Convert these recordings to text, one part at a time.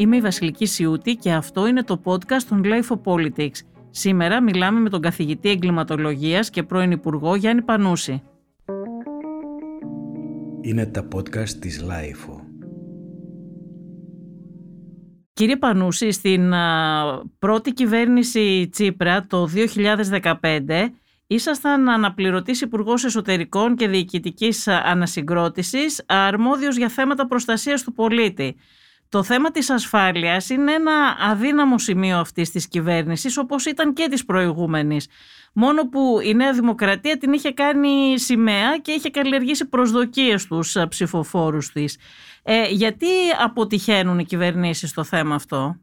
Είμαι η Βασιλική Σιούτη και αυτό είναι το podcast των Life Politics. Σήμερα μιλάμε με τον καθηγητή εγκληματολογίας και πρώην Υπουργό Γιάννη Πανούση. Είναι τα podcast της Life. Κύριε Πανούση, στην πρώτη κυβέρνηση Τσίπρα το 2015 ήσασταν αναπληρωτής υπουργός Εσωτερικών και Διοικητικής Ανασυγκρότησης αρμόδιος για θέματα προστασίας του πολίτη. Το θέμα της ασφάλειας είναι ένα αδύναμο σημείο αυτής της κυβέρνησης όπως ήταν και της προηγούμενης. Μόνο που η Νέα Δημοκρατία την είχε κάνει σημαία και είχε καλλιεργήσει προσδοκίες στους ψηφοφόρους της. Ε, γιατί αποτυχαίνουν οι κυβερνήσεις στο θέμα αυτό;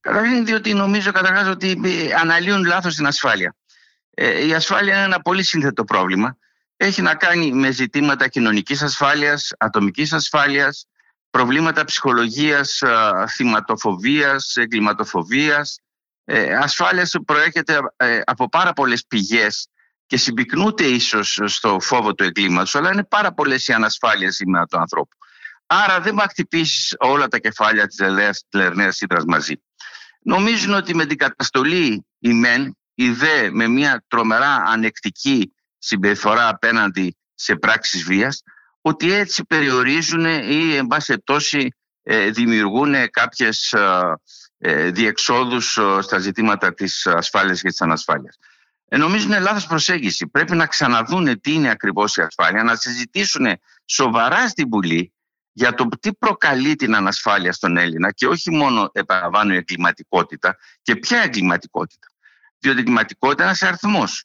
Καταρχήν διότι νομίζω καταρχάς ότι αναλύουν λάθος την ασφάλεια. Ε, η ασφάλεια είναι ένα πολύ σύνθετο πρόβλημα. Έχει να κάνει με ζητήματα κοινωνικής ασφάλειας, ατομικής ασφάλειας, προβλήματα ψυχολογίας, θυματοφοβίας, εγκληματοφοβίας, ε, ασφάλειας που προέρχεται ε, από πάρα πολλές πηγές και συμπυκνούται ίσως στο φόβο του εγκλήματος, αλλά είναι πάρα πολλές οι ανασφάλειες σήμερα του ανθρώπου. Άρα δεν θα χτυπήσεις όλα τα κεφάλια της Λερναίας Ήδρας μαζί. Νομίζουν ότι με την καταστολή η ΜΕΝ, η ΔΕ με μια τρομερά ανεκτική συμπεριφορά απέναντι σε πράξεις βίας, ότι έτσι περιορίζουν ή εν πάση τόση ε, δημιουργούν κάποιες ε, διεξόδους στα ζητήματα της ασφάλειας και της ανασφάλειας. Ε, νομίζω είναι λάθος προσέγγιση. Πρέπει να ξαναδούνε τι είναι ακριβώς η ασφάλεια, να συζητήσουν σοβαρά στην Βουλή για το τι προκαλεί την ανασφάλεια στον Έλληνα και όχι μόνο επαναλαμβάνω η εγκληματικότητα και ποια εγκληματικότητα. Διότι η εγκληματικότητα είναι ένας αριθμός.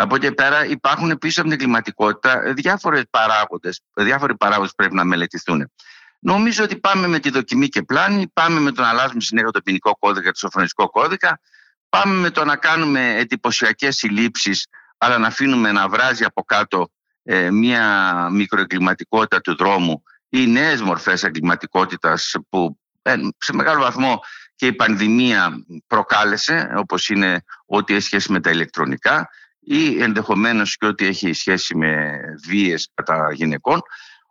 Από εκεί πέρα υπάρχουν πίσω από την εγκληματικότητα διάφορες παράγοντες, διάφοροι παράγοντες πρέπει να μελετηθούν. Νομίζω ότι πάμε με τη δοκιμή και πλάνη, πάμε με το να αλλάζουμε συνέχεια το ποινικό κώδικα, το σοφρονιστικό κώδικα, πάμε με το να κάνουμε εντυπωσιακές συλλήψεις, αλλά να αφήνουμε να βράζει από κάτω ε, μια μικροεγκληματικότητα του δρόμου ή νέες μορφές εγκληματικότητας που ε, σε μεγάλο βαθμό και η πανδημία προκάλεσε, όπως είναι ό,τι έχει σχέση με τα ηλεκτρονικά ή ενδεχομένως και ό,τι έχει σχέση με βίες κατά γυναικών.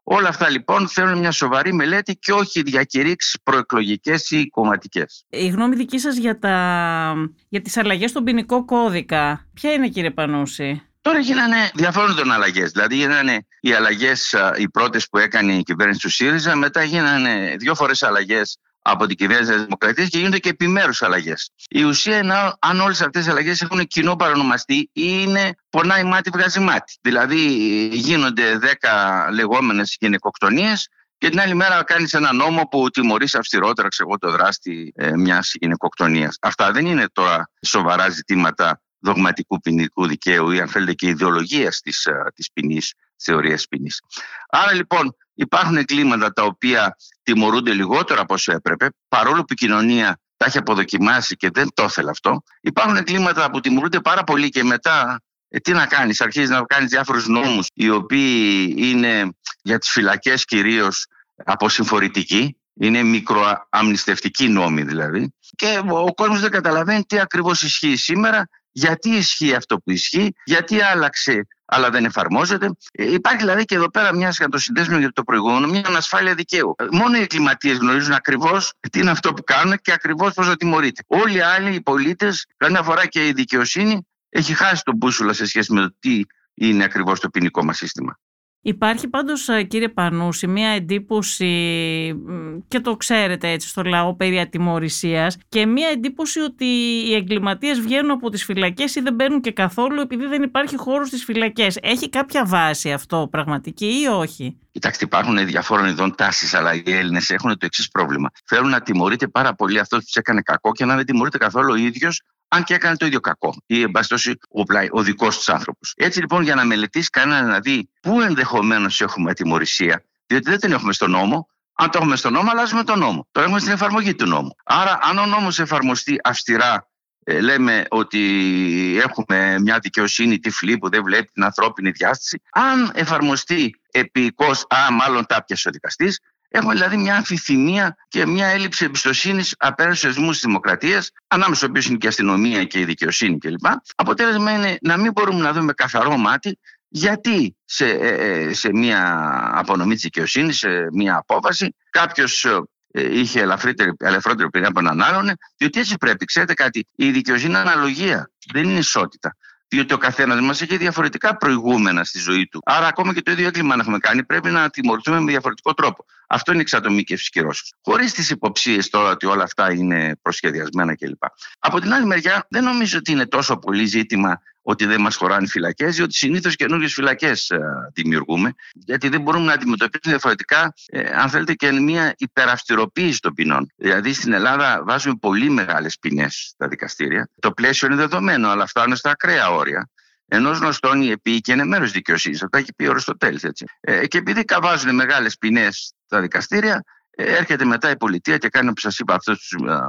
Όλα αυτά λοιπόν θέλουν μια σοβαρή μελέτη και όχι διακηρύξεις προεκλογικές ή κομματικές. Η γνώμη δική σας για, τα... για τις αλλαγές στον ποινικό κώδικα, ποια είναι κύριε Πανούση; Τώρα γίνανε διαφόρων αλλαγές. Δηλαδή γίνανε οι αλλαγές οι πρώτες που έκανε η κυβέρνηση του ΣΥΡΙΖΑ, μετά γίνανε δύο φορές αλλαγές από την κυβέρνηση της Δημοκρατίας και γίνονται και επιμέρους αλλαγές. Η ουσία είναι αν όλες αυτές οι αλλαγές έχουν κοινό παρονομαστή ή είναι πονάει μάτι, βγάζει μάτι. Δηλαδή γίνονται 10 λεγόμενες γυναικοκτονίες και την άλλη μέρα κάνεις ένα νόμο που τιμωρείς αυστηρότερα ξέρω, το δράστη ε, μιας γυναικοκτονίας. Αυτά δεν είναι τώρα σοβαρά ζητήματα δογματικού ποινικού δικαίου ή αν θέλετε και ιδεολογίας της, ε, της ποινής, θεωρίας ποινής. Άρα λοιπόν υπάρχουν εγκλήματα τα οποία τιμωρούνται λιγότερο από όσο έπρεπε, παρόλο που η κοινωνία τα έχει αποδοκιμάσει και δεν το ήθελε αυτό. Υπάρχουν εγκλήματα που τιμωρούνται πάρα πολύ και μετά ε, τι να κάνεις, αρχίζεις να κάνεις διάφορους νόμους οι οποίοι είναι για τις φυλακές κυρίως αποσυμφορητικοί, είναι μικροαμνηστευτικοί νόμοι δηλαδή και ο κόσμος δεν καταλαβαίνει τι ακριβώς ισχύει σήμερα γιατί ισχύει αυτό που ισχύει, γιατί άλλαξε αλλά δεν εφαρμόζεται. Ε, υπάρχει δηλαδή και εδώ πέρα μια, για το συνδέσμιο για το προηγούμενο, μια ανασφάλεια δικαίου. Ε, μόνο οι εγκληματίες γνωρίζουν ακριβώς τι είναι αυτό που κάνουν και ακριβώς πώς θα τιμωρείται. Όλοι οι άλλοι, οι πολίτες, καμιά φορά και η δικαιοσύνη, έχει χάσει τον μπούσουλα σε σχέση με το τι είναι ακριβώς το ποινικό μας σύστημα. Υπάρχει πάντως ε, κύριε Πανούση μια εντύπωση και το ξέρετε έτσι στο λαό περί ατιμορρησίας και μια εντύπωση ότι οι εγκληματίες βγαίνουν από τις φυλακές ή δεν μπαίνουν και καθόλου επειδή δεν υπάρχει χώρος στις φυλακές. Έχει κάποια βάση αυτό πραγματική ή όχι; Κοιτάξτε, υπάρχουν διαφόρων ειδών τάσεις, αλλά οι Έλληνες έχουν το εξής πρόβλημα. Θέλουν να τιμωρείται πάρα πολύ αυτός που τους έκανε κακό και να δεν τιμωρείται καθόλου ο ίδιος αν και έκανε το ίδιο κακό ή εν πάση ο, ο δικός τους άνθρωπος. Έτσι λοιπόν, για να μελετήσεις κανένα να δει πού ενδεχομένως έχουμε ατιμορρησία, διότι δεν την έχουμε στον νόμο, αν το έχουμε στον νόμο, αλλάζουμε τον νόμο. Τώρα έχουμε στην εφαρμογή του νόμου. Άρα, αν ο νόμος εφαρμοστεί αυστηρά, ε, λέμε ότι έχουμε μια δικαιοσύνη τυφλή που δεν βλέπει την ανθρώπινη διάσταση. Αν εφαρμοστεί επίκω, α, μάλλον τα πιασε ο δικαστής, Έχουμε δηλαδή μια αμφιθυμία και μια έλλειψη εμπιστοσύνης απέναντι στους θεσμούς της δημοκρατίας, ανάμεσα στους οποίους είναι και η αστυνομία και η δικαιοσύνη κλπ. Αποτέλεσμα είναι να μην μπορούμε να δούμε καθαρό μάτι γιατί σε, ε, ε, σε μια απονομή της δικαιοσύνης, σε μια απόφαση, κάποιος ε, είχε ελαφρύτερη πηγή από έναν άλλον, διότι έτσι πρέπει. Ξέρετε κάτι, η δικαιοσύνη είναι αναλογία, δεν είναι ισότητα διότι ο καθένας μας έχει διαφορετικά προηγούμενα στη ζωή του. Άρα, ακόμα και το ίδιο έγκλημα να έχουμε κάνει, πρέπει να τιμωρηθούμε με διαφορετικό τρόπο. Αυτό είναι η εξατομίκευση κυρώσεως. Χωρίς τις υποψίες τώρα ότι όλα αυτά είναι προσχεδιασμένα κλπ. Από την άλλη μεριά, δεν νομίζω ότι είναι τόσο πολύ ζήτημα ότι δεν μας χωράνε φυλακές, διότι συνήθως καινούριε φυλακές ε, δημιουργούμε, γιατί δεν μπορούμε να αντιμετωπίσουμε διαφορετικά, ε, αν θέλετε, και μια υπεραυστηροποίηση των ποινών. Δηλαδή στην Ελλάδα βάζουμε πολύ μεγάλες ποινές στα δικαστήρια. Το πλαίσιο είναι δεδομένο, αλλά φτάνουν στα ακραία όρια. Ενός γνωστόν η επί και είναι μέρος δικαιοσύνης. Αυτό έχει πει ο Αριστοτέλης. Ε, και επειδή καβάζουν μεγάλες ποινές στα δικαστήρια, ε, έρχεται μετά η πολιτεία και κάνει, όπως σας είπα, αυτούς τους ε,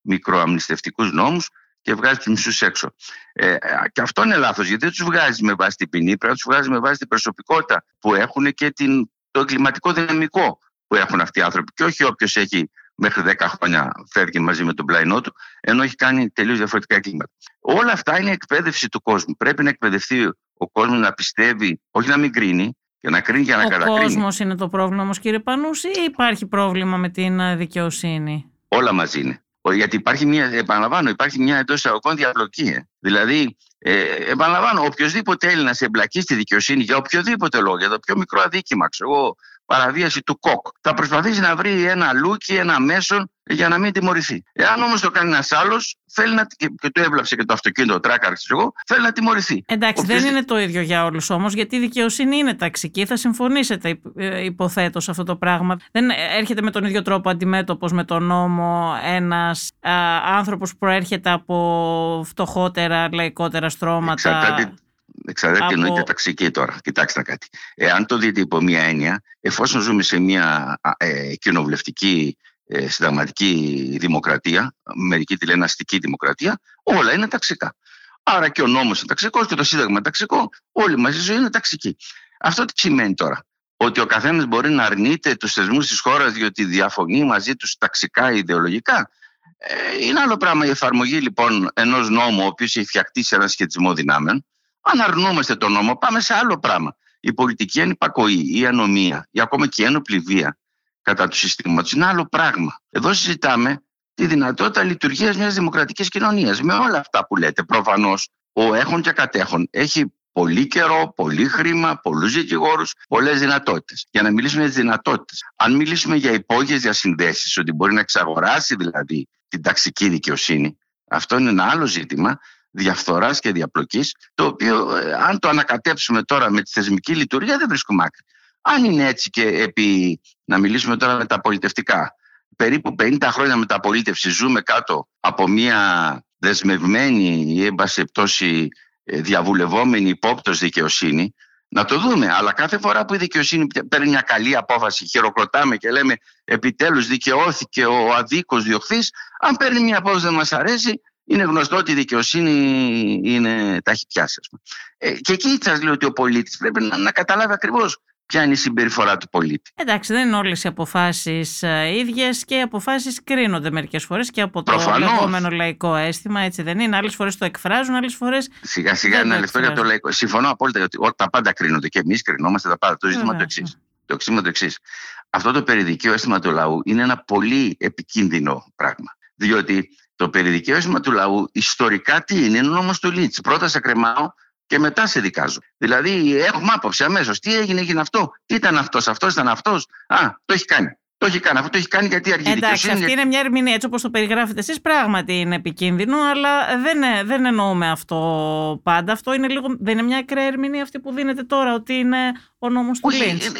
μικροαμνηστευτικούς νόμους και βγάζει του μισού έξω. Ε, και αυτό είναι λάθος, γιατί δεν τους βγάζει με βάση την ποινή, πρέπει να τους βγάζει με βάση την προσωπικότητα που έχουν και την, το εγκληματικό δυναμικό που έχουν αυτοί οι άνθρωποι. Και όχι όποιος έχει μέχρι 10 χρόνια φεύγει μαζί με τον πλαϊνό του, ενώ έχει κάνει τελείως διαφορετικά εγκλήματα. Όλα αυτά είναι εκπαίδευση του κόσμου. Πρέπει να εκπαιδευτεί ο κόσμος να πιστεύει, όχι να μην κρίνει, και να κρίνει για να κατακρίνει. Ο κόσμος είναι το πρόβλημα όμως, κύριε Πανούση, ή υπάρχει πρόβλημα με την ε, δικαιοσύνη; Όλα μαζί είναι. Γιατί υπάρχει μια, επαναλαμβάνω, υπάρχει μια εντός εισαγωγικών διαπλοκή. Ε. Δηλαδή, ε, επαναλαμβάνω, οποιοδήποτε Έλληνας εμπλακεί στη δικαιοσύνη για οποιοδήποτε λόγο, για το πιο μικρό αδίκημα, ξέρω εγώ, παραβίαση του ΚΟΚ, θα προσπαθήσει να βρει ένα λούκι, ένα μέσον για να μην τιμωρηθεί. Εάν όμως το κάνει ένας άλλος, θέλει να. και το έβλαψε και το αυτοκίνητο, τράκαρ, ξέρω εγώ, θέλει να τιμωρηθεί. Εντάξει, δεν είναι το ίδιο για όλους όμως, γιατί η δικαιοσύνη είναι ταξική. Θα συμφωνήσετε, ε, υποθέτω, σε αυτό το πράγμα. Δεν έρχεται με τον ίδιο τρόπο αντιμέτωπος με τον νόμο ένας άνθρωπος που προέρχεται από φτωχότερα, λαϊκότερα στρώματα. Εξαρτάται, εξαρτάται από... τι εννοείται ταξική τώρα. Κοιτάξτε κάτι. Εάν το δείτε υπό μία έννοια, εφόσον ζούμε σε μια ε, κοινοβουλευτική ε, συνταγματική δημοκρατία, μερικοί τη λένε αστική δημοκρατία, όλα είναι ταξικά. Άρα και ο νόμος είναι ταξικός και το σύνταγμα είναι ταξικό, όλοι μαζί η ζωή είναι ταξική. Αυτό τι σημαίνει τώρα; Ότι ο καθένας μπορεί να αρνείται τους θεσμούς της χώρας διότι διαφωνεί μαζί τους ταξικά ή ιδεολογικά; Ε, είναι άλλο πράγμα η εφαρμογή λοιπόν ενός νόμου, ο οποίος έχει φτιαχτεί σε ένα σχετισμό δυνάμεων. Αν αρνούμαστε τον νόμο, πάμε σε άλλο πράγμα. Η πολιτική ανυπακοή, η ανομία, ή ακόμα και η ένοπλη βία κατά τους συστήματος. Είναι άλλο πράγμα. Εδώ συζητάμε τη δυνατότητα λειτουργίας μιας δημοκρατικής κοινωνίας. Με όλα αυτά που λέτε, προφανώς ο έχων και κατέχων έχει πολύ καιρό, πολύ χρήμα, πολλούς δικηγόρους, πολλές δυνατότητες. Για να μιλήσουμε για τις δυνατότητες. Αν μιλήσουμε για υπόγειες διασυνδέσεις, ότι μπορεί να εξαγοράσει δηλαδή την ταξική δικαιοσύνη, αυτό είναι ένα άλλο ζήτημα διαφθοράς και διαπλοκής, το οποίο, ε, αν το ανακατέψουμε τώρα με τη θεσμική λειτουργία, δεν βρίσκουμε άκρη. Αν είναι έτσι και επί, να μιλήσουμε τώρα με τα πολιτευτικά, περίπου 50 χρόνια μεταπολίτευση ζούμε κάτω από μια δεσμευμένη ή εν πτώση ε, διαβουλευόμενη υπόπτωση δικαιοσύνη, να το δούμε. Αλλά κάθε φορά που η δικαιοσύνη παίρνει μια καλή απόφαση, χειροκροτάμε και λέμε επιτέλους δικαιώθηκε ο αδίκος διοχθή. Αν παίρνει μια απόφαση δεν μας αρέσει, είναι γνωστό ότι η δικαιοσύνη είναι, τα έχει πιάσει. Ε, και εκεί σας λέω ότι ο πολίτης πρέπει να, να καταλάβει ακριβώς ποια είναι η συμπεριφορά του πολίτη. Εντάξει, δεν είναι όλες οι αποφάσεις ε, ίδιες και οι αποφάσεις κρίνονται μερικές φορές και από το λεγόμενο λαϊκό αίσθημα, έτσι δεν είναι. Άλλες φορές το εκφράζουν, άλλες φορές. Σιγά σιγά ένα λεπτό για το λαϊκό. Συμφωνώ απόλυτα ότι τα πάντα κρίνονται και εμείς κρινόμαστε τα πάντα. Το ζήτημα το εξής. Το το εξής. Αυτό το περιδικαίο αίσθημα του λαού είναι ένα πολύ επικίνδυνο πράγμα. Διότι το περιδικαίο αίσθημα του λαού ιστορικά τι είναι, είναι ο νόμος του Λίτς. Πρώτα σε κρεμάω και μετά σε δικάζω. Δηλαδή, έχουμε άποψη αμέσως. Τι έγινε, έγινε αυτό. Τι ήταν αυτός, αυτός ήταν αυτός. Α, το έχει κάνει. Το έχει κάνει. Αυτό το έχει κάνει γιατί αρχίζει Εντάξει, αυτή είναι μια ερμηνεία έτσι όπως το περιγράφετε εσείς. Πράγματι είναι επικίνδυνο, αλλά δεν, δεν εννοούμε αυτό πάντα. Αυτό είναι λίγο, δεν είναι μια ακραία ερμηνεία αυτή που δίνεται τώρα, ότι είναι ο νόμος του Λίντς. Ε,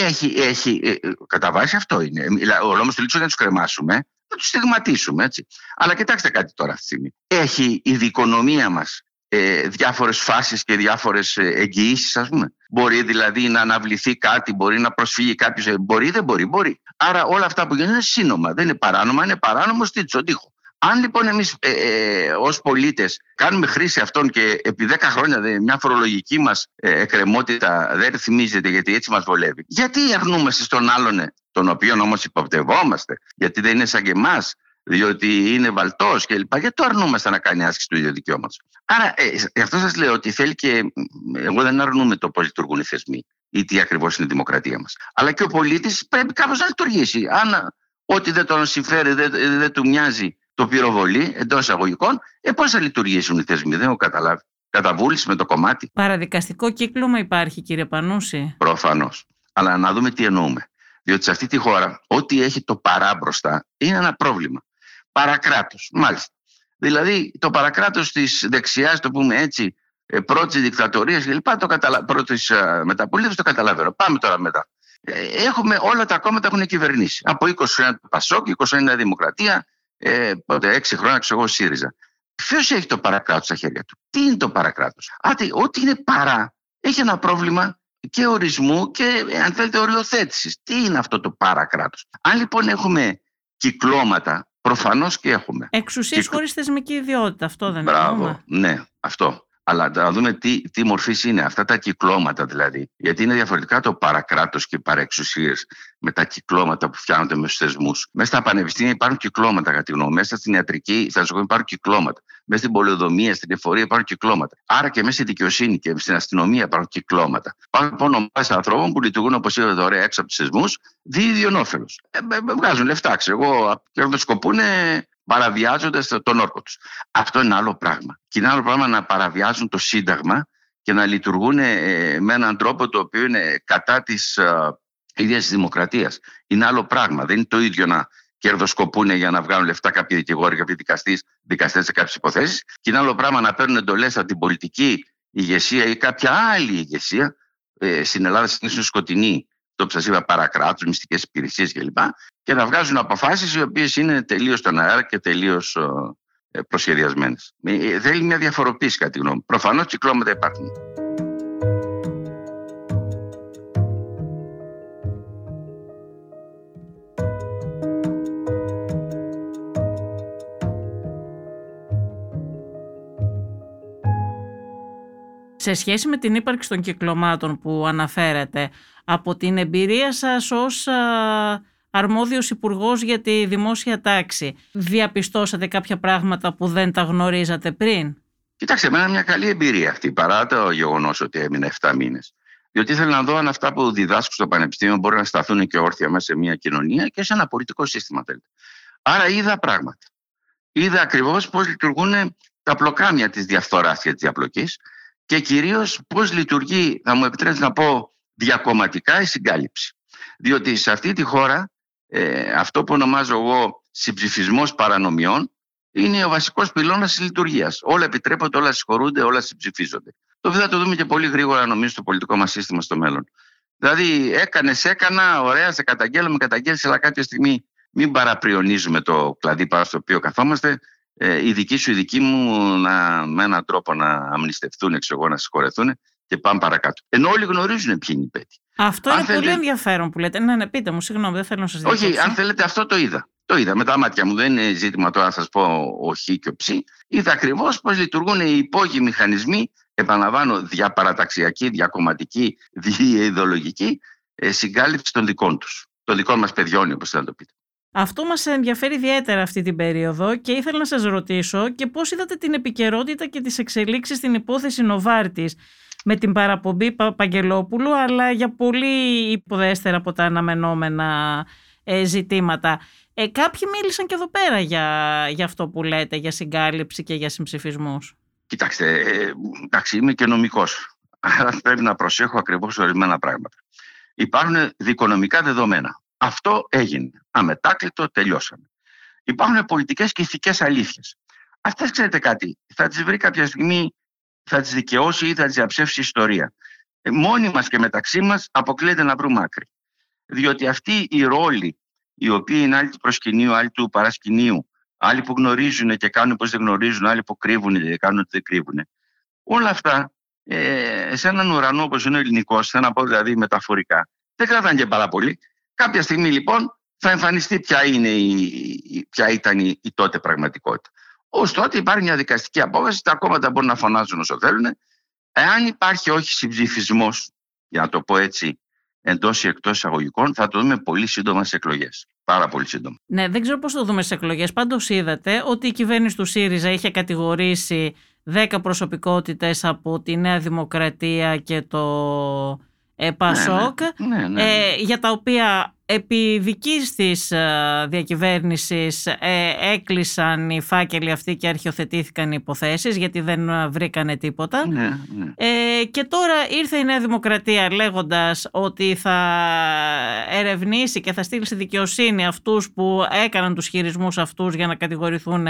ε, έχει, έχει, ε, κατά βάση αυτό είναι. Ο νόμος του Λίντς, όταν τους κρεμάσουμε, να τους στιγματίσουμε. Έτσι. Αλλά κοιτάξτε κάτι τώρα αυτή τη στιγμή. Έχει η δικονομία μας ε, διάφορες φάσεις και διάφορες ε, εγγυήσεις ας πούμε. Μπορεί δηλαδή να αναβληθεί κάτι, μπορεί να προσφύγει κάποιος, ε, μπορεί δεν μπορεί, μπορεί. Άρα όλα αυτά που γίνονται είναι σύνομα, δεν είναι παράνομα, είναι παράνομο στη τσοντίχο. Αν λοιπόν εμείς ε, ε, ως πολίτες κάνουμε χρήση αυτών και επί 10 χρόνια μια φορολογική μας ε, εκκρεμότητα δεν ρυθμίζεται γιατί έτσι μας βολεύει, γιατί αρνούμαστε στον άλλον, ε, τον οποίο όμως υποπτευόμαστε, γιατί δεν είναι σαν και εμάς, διότι είναι βαλτός κλπ. Γιατί το αρνούμαστε να κάνει άσκηση του ίδιου δικαιώματος. Άρα, ε, αυτό σας λέω ότι θέλει και. Εγώ δεν αρνούμε το πώς λειτουργούν οι θεσμοί ή τι ακριβώς είναι η δημοκρατία μας. Αλλά και ο πολίτης πρέπει κάπως να λειτουργήσει. Αν Ό,τι δεν τον συμφέρει, δεν, δεν του μοιάζει το πυροβολεί εντός εισαγωγικών, ε, πώς θα λειτουργήσουν οι θεσμοί, δεν έχω καταλάβει. Καταβούληση με το κομμάτι. Παραδικαστικό κύκλωμα υπάρχει, κύριε Πανούση. Προφανώς. Αλλά να δούμε τι εννοούμε. Διότι σε αυτή τη χώρα, ό,τι έχει το παρά μπροστά είναι ένα πρόβλημα. Παρακράτος, μάλιστα. Δηλαδή, το παρακράτος της δεξιάς, το πούμε έτσι, ε, πρώτης δικτατορίας κλπ. Το καταλα... πρώτης μεταπολίτευσης το καταλαβαίνω. Πάμε τώρα μετά. Ε, έχουμε, όλα τα κόμματα έχουν κυβερνήσει. Από 20 χρόνια το Πασόκ, 20 χρόνια Δημοκρατία, ε, πότε, 6 χρόνια ξέρω εγώ ΣΥΡΙΖΑ. Ποιος έχει το παρακράτος στα χέρια του; Τι είναι το παρακράτος; Ό,τι είναι παρά έχει ένα πρόβλημα και ορισμού και αν θέλετε οριοθέτησης. Τι είναι αυτό το παρακράτος; Αν λοιπόν έχουμε κυκλώματα, προφανώς και έχουμε. Εξουσίες Κυκλ... χωρίς θεσμική ιδιότητα, αυτό δεν είναι. ναι, αυτό. Αλλά να δούμε τι, τι μορφής είναι αυτά τα κυκλώματα δηλαδή. Γιατί είναι διαφορετικά το παρακράτος και οι παρεξουσίες με τα κυκλώματα που φτιάχνονται με στου θεσμούς. Μέσα στα πανεπιστήμια υπάρχουν κυκλώματα, κατά τη γνώμη Μέσα στην ιατρική, στα νοσοκομεία υπάρχουν κυκλώματα. Μέσα στην πολεοδομία, στην εφορία υπάρχουν κυκλώματα. Άρα και μέσα στη δικαιοσύνη και στην αστυνομία υπάρχουν κυκλώματα. Υπάρχουν λοιπόν ομάδε ανθρώπων που λειτουργούν, όπως είπατε, ωραία έξω από τους θεσμούς, δίδυον όφελος. Ε, βγάζουν λεφτά, ξέρω εγώ, κερδοσκοπούν παραβιάζοντας τον όρκο τους. Αυτό είναι άλλο πράγμα. Και είναι άλλο πράγμα να παραβιάζουν το Σύνταγμα και να λειτουργούν ε, με έναν τρόπο το οποίο είναι κατά της ε, ίδιας της δημοκρατίας. Είναι άλλο πράγμα. Δεν είναι το ίδιο να κερδοσκοπούν για να βγάλουν λεφτά κάποιοι δικηγόροι, κάποιοι δικαστές σε κάποιες υποθέσεις. Και είναι άλλο πράγμα να παίρνουν εντολές από την πολιτική ηγεσία ή κάποια άλλη ηγεσία. Ε, στην Ελλάδα είναι σκοτεινή το που σα είπα, παρακράτους, μυστικές υπηρεσίες κλπ. Και να βγάζουν αποφάσεις οι οποίες είναι τελείως στον αέρα και τελείως ε, προσχεδιασμένες. Ε, θέλει μια διαφοροποίηση, κατά τη γνώμη μου. Προφανώς κυκλώματα υπάρχουν. Σε σχέση με την ύπαρξη των κυκλωμάτων που αναφέρατε, από την εμπειρία σας ως αρμόδιος υπουργός για τη δημόσια τάξη, διαπιστώσατε κάποια πράγματα που δεν τα γνωρίζατε πριν; Κοιτάξτε, εμένα μια καλή εμπειρία αυτή, παρά το γεγονός ότι έμεινε 7 μήνες. Διότι ήθελα να δω αν αυτά που διδάσκω στο Πανεπιστήμιο μπορεί να σταθούν και όρθια μέσα σε μια κοινωνία και σε ένα πολιτικό σύστημα, θέλετε. Άρα είδα πράγματα. Είδα ακριβώς πώς λειτουργούν τα πλοκάμια της διαφθοράς και της διαπλοκής και κυρίως πώς λειτουργεί, θα μου επιτρέψεις να πω, διακομματικά η συγκάλυψη. Διότι σε αυτή τη χώρα ε, αυτό που ονομάζω εγώ συμψηφισμός παρανομιών είναι ο βασικός πυλώνας της λειτουργίας. Όλα επιτρέπονται, όλα συγχωρούνται, όλα συμψηφίζονται. Το θα το δούμε και πολύ γρήγορα, νομίζω, στο πολιτικό μας σύστημα στο μέλλον. Δηλαδή, έκανες, έκανα, ωραία, σε καταγγέλω, με καταγγέλει, αλλά κάποια στιγμή μην παραπριονίζουμε το κλαδί πάνω στο οποίο καθόμαστε. Ε, οι δικοί σου, οι δικοί μου, να, με έναν τρόπο να αμνηστευτούν, εξωγό, να συγχωρεθούν και πάμε παρακάτω. Ενώ όλοι γνωρίζουν ποιοι είναι οι πέτοι. Αυτό αν είναι πολύ ενδιαφέρον που λέτε. Ναι, ναι, πείτε μου, συγγνώμη, δεν θέλω να σας διακόψω. Όχι, αν θέλετε, αυτό το είδα. Το είδα με τα μάτια μου. Δεν είναι ζήτημα τώρα να σας πω ο χ και ο ψ. Είδα ακριβώς πώς λειτουργούν οι υπόγειοι μηχανισμοί, επαναλαμβάνω, διαπαραταξιακή, διακομματική, διειδολογική ε, συγκάλυψη των δικών τους. Των δικών μας παιδιών, όπως θέλετε να το πείτε. Αυτό μας ενδιαφέρει ιδιαίτερα αυτή την περίοδο και ήθελα να σας ρωτήσω και πώς είδατε την επικαιρότητα και τις εξελίξεις στην υπόθεση Νοβάρτης με την παραπομπή Παγγελόπουλου αλλά για πολύ υποδέστερα από τα αναμενόμενα ε, ζητήματα. Ε, κάποιοι μίλησαν και εδώ πέρα για, για αυτό που λέτε, για συγκάλυψη και για συμψηφισμούς. Κοιτάξτε, ε, εντάξει, είμαι και νομικός. Άρα πρέπει να προσέχω ακριβώς ορισμένα πράγματα. Υπάρχουν δικονομικά δεδομένα. Αυτό έγινε. Αμετάκλητο, τελειώσαμε. Υπάρχουν πολιτικές και ηθικές αλήθειες. Αυτές ξέρετε κάτι, θα τις βρει κάποια στιγμή θα τις δικαιώσει ή θα τις διαψεύσει η ιστορία. Ε, μόνοι μας και μεταξύ μας αποκλείεται να βρούμε άκρη. Διότι αυτή η ρόλη, η οποία είναι άλλη του προσκυνείου, άλλη του παρασκηνείου, άλλοι που γνωρίζουν και κάνουν πως δεν γνωρίζουν, άλλοι που κρύβουν και κάνουν ότι δεν κρύβουν. Όλα αυτά, ε, σε έναν ουρανό όπως είναι ο ελληνικός, θέλω να πω δηλαδή μεταφορικά, δεν κρατάνε και πάρα πολύ. Κάποια στιγμή λοιπόν θα εμφανιστεί ποια, είναι η, ποια ήταν η, η τότε πραγματικότητα. Ω τότε υπάρχει μια δικαστική απόφαση, τα κόμματα μπορούν να φωνάζουν όσο θέλουν. Εάν υπάρχει όχι συμψηφισμός, για να το πω έτσι, εντός ή εκτός εισαγωγικών, θα το δούμε πολύ σύντομα στι εκλογές. Πάρα πολύ σύντομα. Ναι, δεν ξέρω πώς το δούμε στι εκλογές. Πάντως είδατε ότι η κυβέρνηση του ΣΥΡΙΖΑ είχε κατηγορήσει 10 προσωπικότητες από τη Νέα Δημοκρατία και το ε, Πασόκ, ναι, ναι. Ναι, ε, για τα οποία επί δικής της ε, διακυβέρνησης ε, έκλεισαν οι φάκελοι αυτοί και αρχιοθετήθηκαν οι υποθέσεις γιατί δεν βρήκανε τίποτα. Ναι, ναι. Ε, και τώρα ήρθε η Νέα Δημοκρατία λέγοντας ότι θα ερευνήσει και θα στείλει στη δικαιοσύνη αυτούς που έκαναν τους χειρισμούς αυτούς για να κατηγορηθούν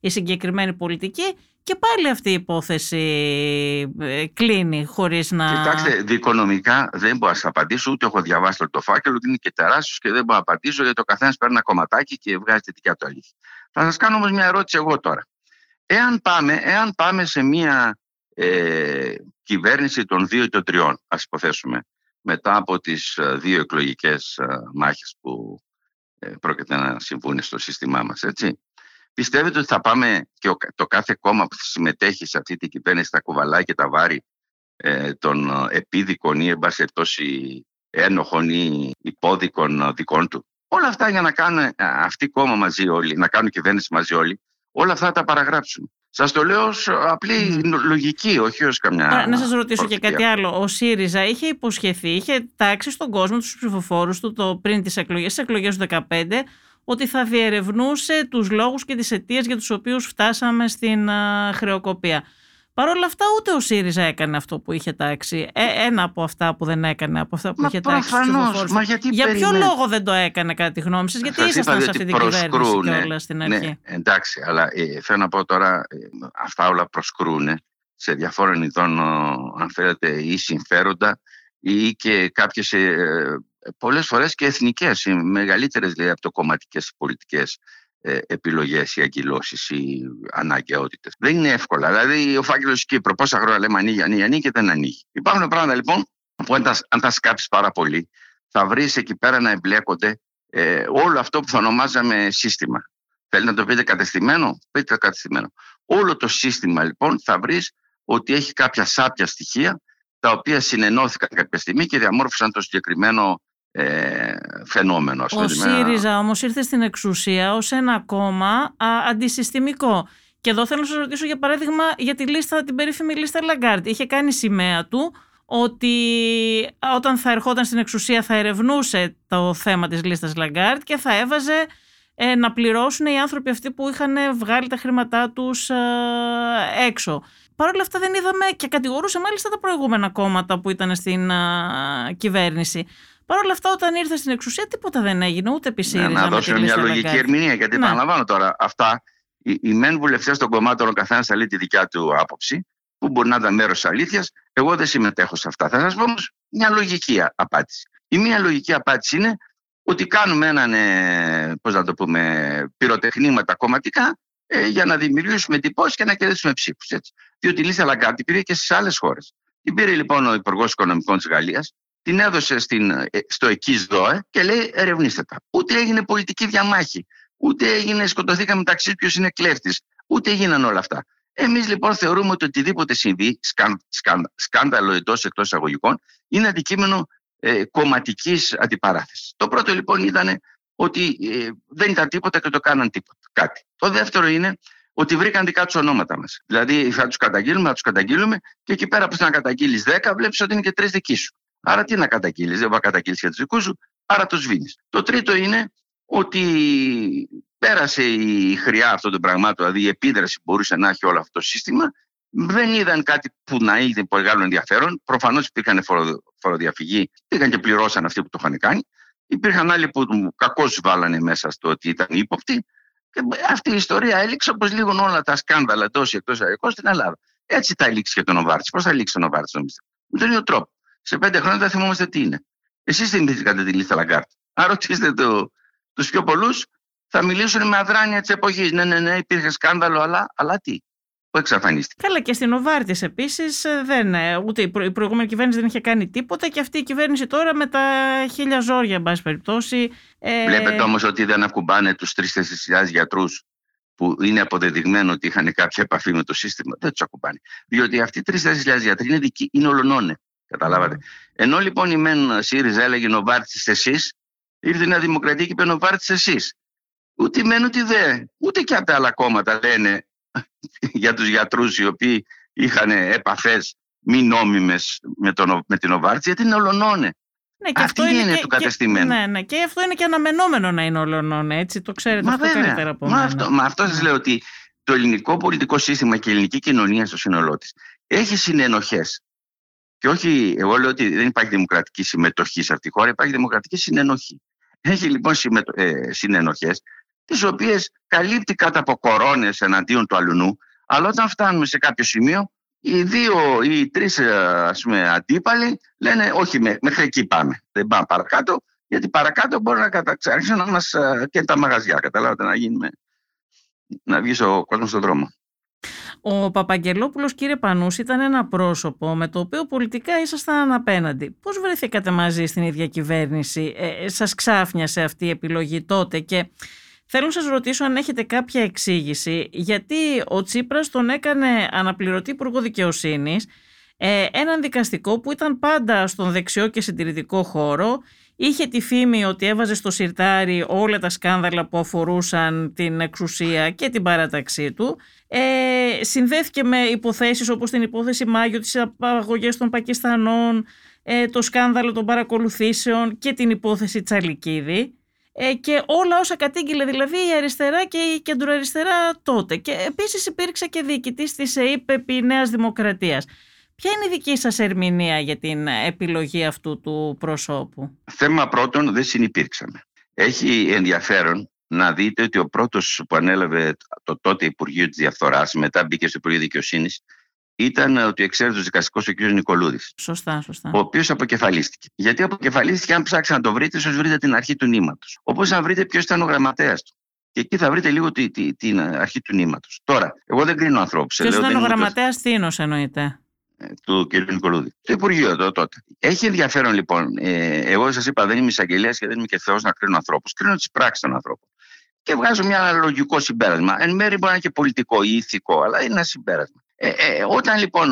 οι συγκεκριμένοι πολιτικοί και πάλι αυτή η υπόθεση ε, κλείνει χωρίς να... Κοιτάξτε, δικονομικά δεν μπορώ να σας απαντήσω, ούτε έχω διαβάσει το φάκελο, ότι είναι και τεράστιο και δεν μπορώ να απαντήσω γιατί ο καθένας παίρνει ένα κομματάκι και βγάζει τη δικιά του αλήθεια. Θα σας κάνω όμως μια ερώτηση εγώ τώρα. Εάν πάμε, εάν πάμε σε μια ε, κυβέρνηση των δύο ή των τριών, ας υποθέσουμε, μετά από τις ε, δύο εκλογικές ε, μάχες που ε, πρόκειται να συμβούν στο σύστημά μας, έτσι. Πιστεύετε ότι θα πάμε και το κάθε κόμμα που συμμετέχει σε αυτή την κυβέρνηση θα κουβαλάει και τα βάρη ε, των ε, επίδικων ή εν πάση ένοχων ή υπόδικων δικών του. Όλα αυτά για να κάνουν ε, αυτή κόμμα μαζί όλοι, να κάνουν κυβέρνηση μαζί όλοι, όλα αυτά τα παραγράψουν. Σας το λέω ως απλή λογική, όχι ως καμιά. να σας ρωτήσω και κάτι άλλο. Ο ΣΥΡΙΖΑ είχε υποσχεθεί, είχε τάξει στον κόσμο, τους ψηφοφόρους του το, πριν τις εκλογές, τι εκλογές του 2015, ότι θα διερευνούσε τους λόγους και τις αιτίες για τους οποίους φτάσαμε στην χρεοκοπία. Παρ' όλα αυτά ούτε ο ΣΥΡΙΖΑ έκανε αυτό που είχε τάξει. Ε, ένα από αυτά που δεν έκανε, από αυτά που μα είχε τάξει Μα γιατί Για ποιο λόγο δεν το έκανε κατά τη γνώμη σας, γιατί ήσασταν σε αυτή την κυβέρνηση και όλα στην αρχή. Ναι, εντάξει, αλλά ε, θέλω να πω τώρα, ε, αυτά όλα προσκρούν σε διαφόρων ειδών, αν θέλετε, ή συμφέροντα ή και κάποιες ε, πολλές φορές και εθνικές, οι μεγαλύτερες δηλαδή από το κομματικές πολιτικές ε, επιλογές ή αγκυλώσεις ή αναγκαιότητες. Δεν είναι εύκολα. Δηλαδή ο φάκελος Κύπρο πόσα χρόνια λέμε ανοίγει, ανοίγει, ανοίγει και δεν ανοίγει. Υπάρχουν πράγματα λοιπόν που αν τα, αν τα σκάψεις πάρα πολύ θα βρεις εκεί πέρα να εμπλέκονται ε, όλο αυτό που θα ονομάζαμε σύστημα. Θέλετε να το πείτε κατεστημένο, πείτε κατεστημένο. Όλο το σύστημα λοιπόν θα βρεις ότι έχει κάποια σάπια στοιχεία τα οποία συνενώθηκαν κάποια στιγμή και διαμόρφωσαν το συγκεκριμένο ε, φαινόμενο. Ο ΣΥΡΙΖΑ όμως ήρθε στην εξουσία ως ένα κόμμα α, αντισυστημικό. Και εδώ θέλω να σας ρωτήσω για παράδειγμα για τη λίστα, την περίφημη λίστα Λαγκάρντ. Είχε κάνει σημαία του ότι όταν θα ερχόταν στην εξουσία θα ερευνούσε το θέμα της λίστας Λαγκάρντ και θα έβαζε ε, να πληρώσουν οι άνθρωποι αυτοί που είχαν βγάλει τα χρήματά τους ε, έξω. Παρ' όλα αυτά δεν είδαμε και κατηγορούσε μάλιστα τα προηγούμενα κόμματα που ήταν στην κυβέρνηση. Παρ' όλα αυτά, όταν ήρθε στην εξουσία, τίποτα δεν έγινε, ούτε επί ΣΥΡΙΖΑ. Να, να δώσω μια λογική ερμηνεία, γιατί ναι. επαναλαμβάνω τώρα αυτά. Οι, οι μεν βουλευτές των κομμάτων, ο καθένας θα λέει τη δικιά του άποψη, που μπορεί να ήταν μέρος της αλήθειας. Εγώ δεν συμμετέχω σε αυτά. Θα σας πω όμως μια λογική απάντηση. Η μία λογική απάντηση είναι ότι κάνουμε έναν, ε, πώς να το πούμε, πυροτεχνήματα κομματικά ε, για να δημιουργήσουμε εντυπώσεις και να κερδίσουμε ψήφους. Διότι η λίστα Λαγκάρτη πήρε και στις άλλες χώρες. Την πήρε λοιπόν ο Υπουργός Οικονομικών της Γαλλίας, την έδωσε στην, ε, στο εκείς ΔΟΕ και λέει ερευνήστε τα. Ούτε έγινε πολιτική διαμάχη, ούτε έγινε σκοτωθήκαμε μεταξύ ποιος είναι κλέφτης, ούτε έγιναν όλα αυτά. Εμείς λοιπόν θεωρούμε ότι οτιδήποτε συμβεί, σκάν, σκάν, σκάνδαλο εντό εκτός εισαγωγικών, είναι αντικείμενο ε, κομματικής αντιπαράθεσης. Το πρώτο λοιπόν ήταν ότι ε, δεν ήταν τίποτα και το κάναν τίποτα. Κάτι. Το δεύτερο είναι ότι βρήκαν δικά τους ονόματα μα. Δηλαδή θα τους καταγγείλουμε, θα τους καταγγείλουμε και εκεί πέρα που θα να καταγγείλεις 10, βλέπεις ότι είναι και τρεις δικοί σου. Άρα τι να καταγγείλεις, δεν μπορεί να καταγγείλεις για τους δικούς σου, άρα το σβήνεις. Το τρίτο είναι ότι πέρασε η χρειά αυτών των πραγμάτων, δηλαδή η επίδραση που μπορούσε να έχει όλο αυτό το σύστημα. Δεν είδαν κάτι που να είχε πολύ μεγάλο ενδιαφέρον. Προφανώς υπήρχαν φοροδιαφυγή, πήγαν και πληρώσαν αυτοί που το είχαν κάνει. Υπήρχαν άλλοι που κακώς βάλανε μέσα στο ότι ήταν ύποπτοι. Και αυτή η ιστορία έληξε όπως λίγουν όλα τα σκάνδαλα τόσο εκτός αερικό στην Ελλάδα. Έτσι θα λήξει και τον Νοβάρτης. Πώς θα λήξει τον Νοβάρτης, νομίζετε; Με τον ίδιο τρόπο. Σε πέντε χρόνια δεν θυμόμαστε τι είναι. Εσείς θυμηθήκατε τη λίστα Λαγκάρντ. Αν ρωτήσετε το, τους πιο πολλούς, θα μιλήσουν με αδράνεια της εποχής. Ναι, ναι, ναι, υπήρχε σκάνδαλο, αλλά, αλλά τι που εξαφανίστηκε. Καλά, και στην Οβάρτης επίσης ε, δεν. Ε, ούτε η, προ, η προηγούμενη κυβέρνηση δεν είχε κάνει τίποτα και αυτή η κυβέρνηση τώρα με τα χίλια ζόρια, εν πάση περιπτώσει. Ε... Βλέπετε όμως ότι δεν ακουμπάνε τους 3-4 γιατρούς που είναι αποδεδειγμένο ότι είχαν κάποια επαφή με το σύστημα. Δεν τους ακουμπάνε. Διότι αυτοί οι 3-4 γιατροί είναι, δικοί, είναι ολονώνε. Καταλάβατε. Mm. Ενώ λοιπόν η ΜΕΝ ΣΥΡΙΖΑ έλεγε Νοβάρτη εσείς, ήρθε η Νέα Δημοκρατία και είπε Νοβάρτη εσείς. Ούτε η ΜΕΝ ούτε δε. Ούτε και από τα άλλα κόμματα λένε για τους γιατρούς οι οποίοι είχαν επαφές μη νόμιμες με, τον, με την Οβάρτση γιατί είναι ολονώνε. Ναι, και Αυτή αυτό είναι και, του κατεστημένου. Και, ναι, ναι, και αυτό είναι και αναμενόμενο να είναι όλων, έτσι. Το ξέρετε Μα αυτό βέβαια, καλύτερα από μα μένα. αυτό, μα αυτό σας Ναι. λέω ότι το ελληνικό πολιτικό σύστημα και η ελληνική κοινωνία στο σύνολό της έχει συνενοχές. Και όχι, εγώ λέω ότι δεν υπάρχει δημοκρατική συμμετοχή σε αυτή τη χώρα, υπάρχει δημοκρατική συνενοχή. Έχει λοιπόν συμμετο... ε, συνενοχές, τις οποίες καλύπτει κάτω από κορώνες εναντίον του αλουνού, αλλά όταν φτάνουμε σε κάποιο σημείο, οι δύο ή οι τρεις ε, ας πούμε, αντίπαλοι λένε όχι μέ- μέχρι εκεί πάμε, δεν πάμε παρακάτω, γιατί παρακάτω μπορεί να καταξάρχισαν να μας ε, και τα μαγαζιά, καταλάβατε, να γίνουμε, να βγεις ο κόσμος στον δρόμο. Ο Παπαγγελόπουλος, κύριε Πανούση, ήταν ένα πρόσωπο με το οποίο πολιτικά ήσασταν απέναντι. Πώς βρεθήκατε μαζί στην ίδια κυβέρνηση, ε, σας ξάφνιασε αυτή η επιλογή τότε και θέλω να σας ρωτήσω αν έχετε κάποια εξήγηση γιατί ο Τσίπρας τον έκανε αναπληρωτή υπουργό δικαιοσύνης, ε, έναν δικαστικό που ήταν πάντα στον δεξιό και συντηρητικό χώρο, είχε τη φήμη ότι έβαζε στο σιρτάρι όλα τα σκάνδαλα που αφορούσαν την εξουσία και την παράταξή του ε, συνδέθηκε με υποθέσεις όπως την υπόθεση Μάγιο, τις απαγωγές των Πακιστανών, ε, το σκάνδαλο των παρακολουθήσεων και την υπόθεση Τσαλικίδη ε, και όλα όσα κατήγγειλε δηλαδή η αριστερά και η κεντροαριστερά τότε. Και επίσης υπήρξε και διοικητής της ΕΕΠ επί Νέας Δημοκρατίας. Ποια είναι η δική σας ερμηνεία για την επιλογή αυτού του προσώπου. Θέμα πρώτον, δεν συνυπήρξαμε. Έχει ενδιαφέρον να δείτε ότι ο πρώτος που ανέλαβε το τότε Υπουργείο της Διαφθοράς, μετά μπήκε στο Υπουργείο Δικαιοσύνης, ήταν ο εξαίρετο δικαστικός ο κ. Νικολούδης. Σωστά, σωστά. Ο οποίος αποκεφαλίστηκε. Γιατί αποκεφαλίστηκε, αν ψάξετε να το βρείτε, ίσως βρείτε την αρχή του νήματος. Όπως να βρείτε ποιος ήταν ο γραμματέας του. Και εκεί θα βρείτε λίγο τη, τη, την αρχή του νήματος. Τώρα, εγώ δεν κρίνω ανθρώπους. Ποιος ήταν ο γραμματέας Τίνο, εννοείται του κ. Νικολούδη. Το Υπουργείο το, τότε. Έχει ενδιαφέρον λοιπόν. Ε, εγώ σας είπα, δεν είμαι εισαγγελέας και δεν είμαι και Θεός να κρίνω ανθρώπους. Κρίνω τις πράξεις των ανθρώπων. Και βγάζω μια λογικό συμπέρασμα. Εν μέρει μπορεί να είναι και πολιτικό ή ηθικό, αλλά είναι ένα συμπέρασμα. Ε, ε, όταν λοιπόν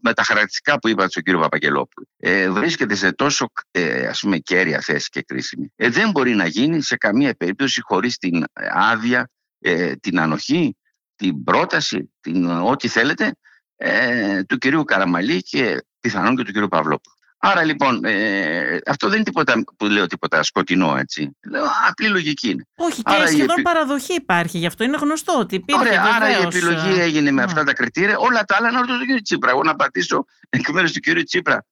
με τα χαρακτηριστικά που είπατε στον κύριο Παπαγγελόπουλο ε, βρίσκεται σε τόσο ε, ας πούμε κέρια θέση και κρίσιμη, ε, δεν μπορεί να γίνει σε καμία περίπτωση χωρίς την άδεια, ε, την ανοχή, την πρόταση, την, ό,τι θέλετε, ε, του κυρίου Καραμαλή και πιθανόν και του κυρίου Παυλόπουλου. Άρα λοιπόν, ε, αυτό δεν είναι τίποτα που λέω τίποτα σκοτεινό έτσι. Λέω απλή λογική είναι. Όχι, και άρα σχεδόν επι... παραδοχή υπάρχει, γι' αυτό είναι γνωστό ότι υπήρχε. Ωραία, βεβαίως... άρα η επιλογή έγινε με αυτά τα κριτήρια. Όλα τα άλλα να ρωτήσω τον κύριο Τσίπρα. Εγώ να πατήσω εκ μέρους του κύριου Τσίπρα.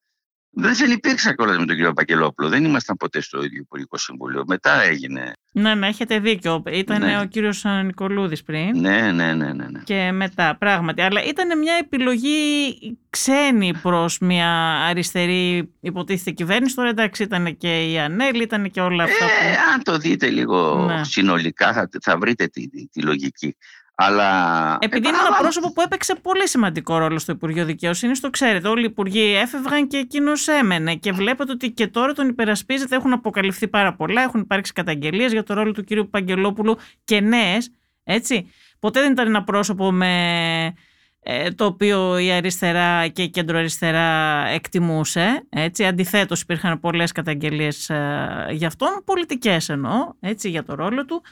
Δεν συνυπήρξα κιόλα με τον κύριο Πακελόπουλο. Δεν ήμασταν ποτέ στο ίδιο Υπουργικό Συμβούλιο. Μετά έγινε. Ναι, ναι, έχετε δίκιο. Ήταν ναι. ο κύριος Νικολούδης πριν. Ναι, ναι, ναι, ναι, ναι. Και μετά, πράγματι. Αλλά ήταν μια επιλογή ξένη προς μια αριστερή υποτίθεται κυβέρνηση. Τώρα εντάξει, ήταν και η Ανέλ, ήταν και όλα αυτά. Ε, που... Αν το δείτε λίγο ναι. συνολικά, θα, θα βρείτε τη, τη, τη λογική. Αλλά... Επειδή είναι ένα πρόσωπο που έπαιξε πολύ σημαντικό ρόλο στο Υπουργείο Δικαιοσύνης, το ξέρετε. Όλοι οι υπουργοί έφευγαν και εκείνος έμενε. Και βλέπετε ότι και τώρα τον υπερασπίζεται. Έχουν αποκαλυφθεί πάρα πολλά. Έχουν υπάρξει καταγγελίες για το ρόλο του κ. Παγκελόπουλου και νέες. Έτσι. Ποτέ δεν ήταν ένα πρόσωπο με ε, το οποίο η αριστερά και η κεντροαριστερά εκτιμούσε. Έτσι. Αντιθέτως υπήρχαν πολλές καταγγελίες ε, για αυτόν, πολιτικές εννοώ, έτσι, για το ρόλο του.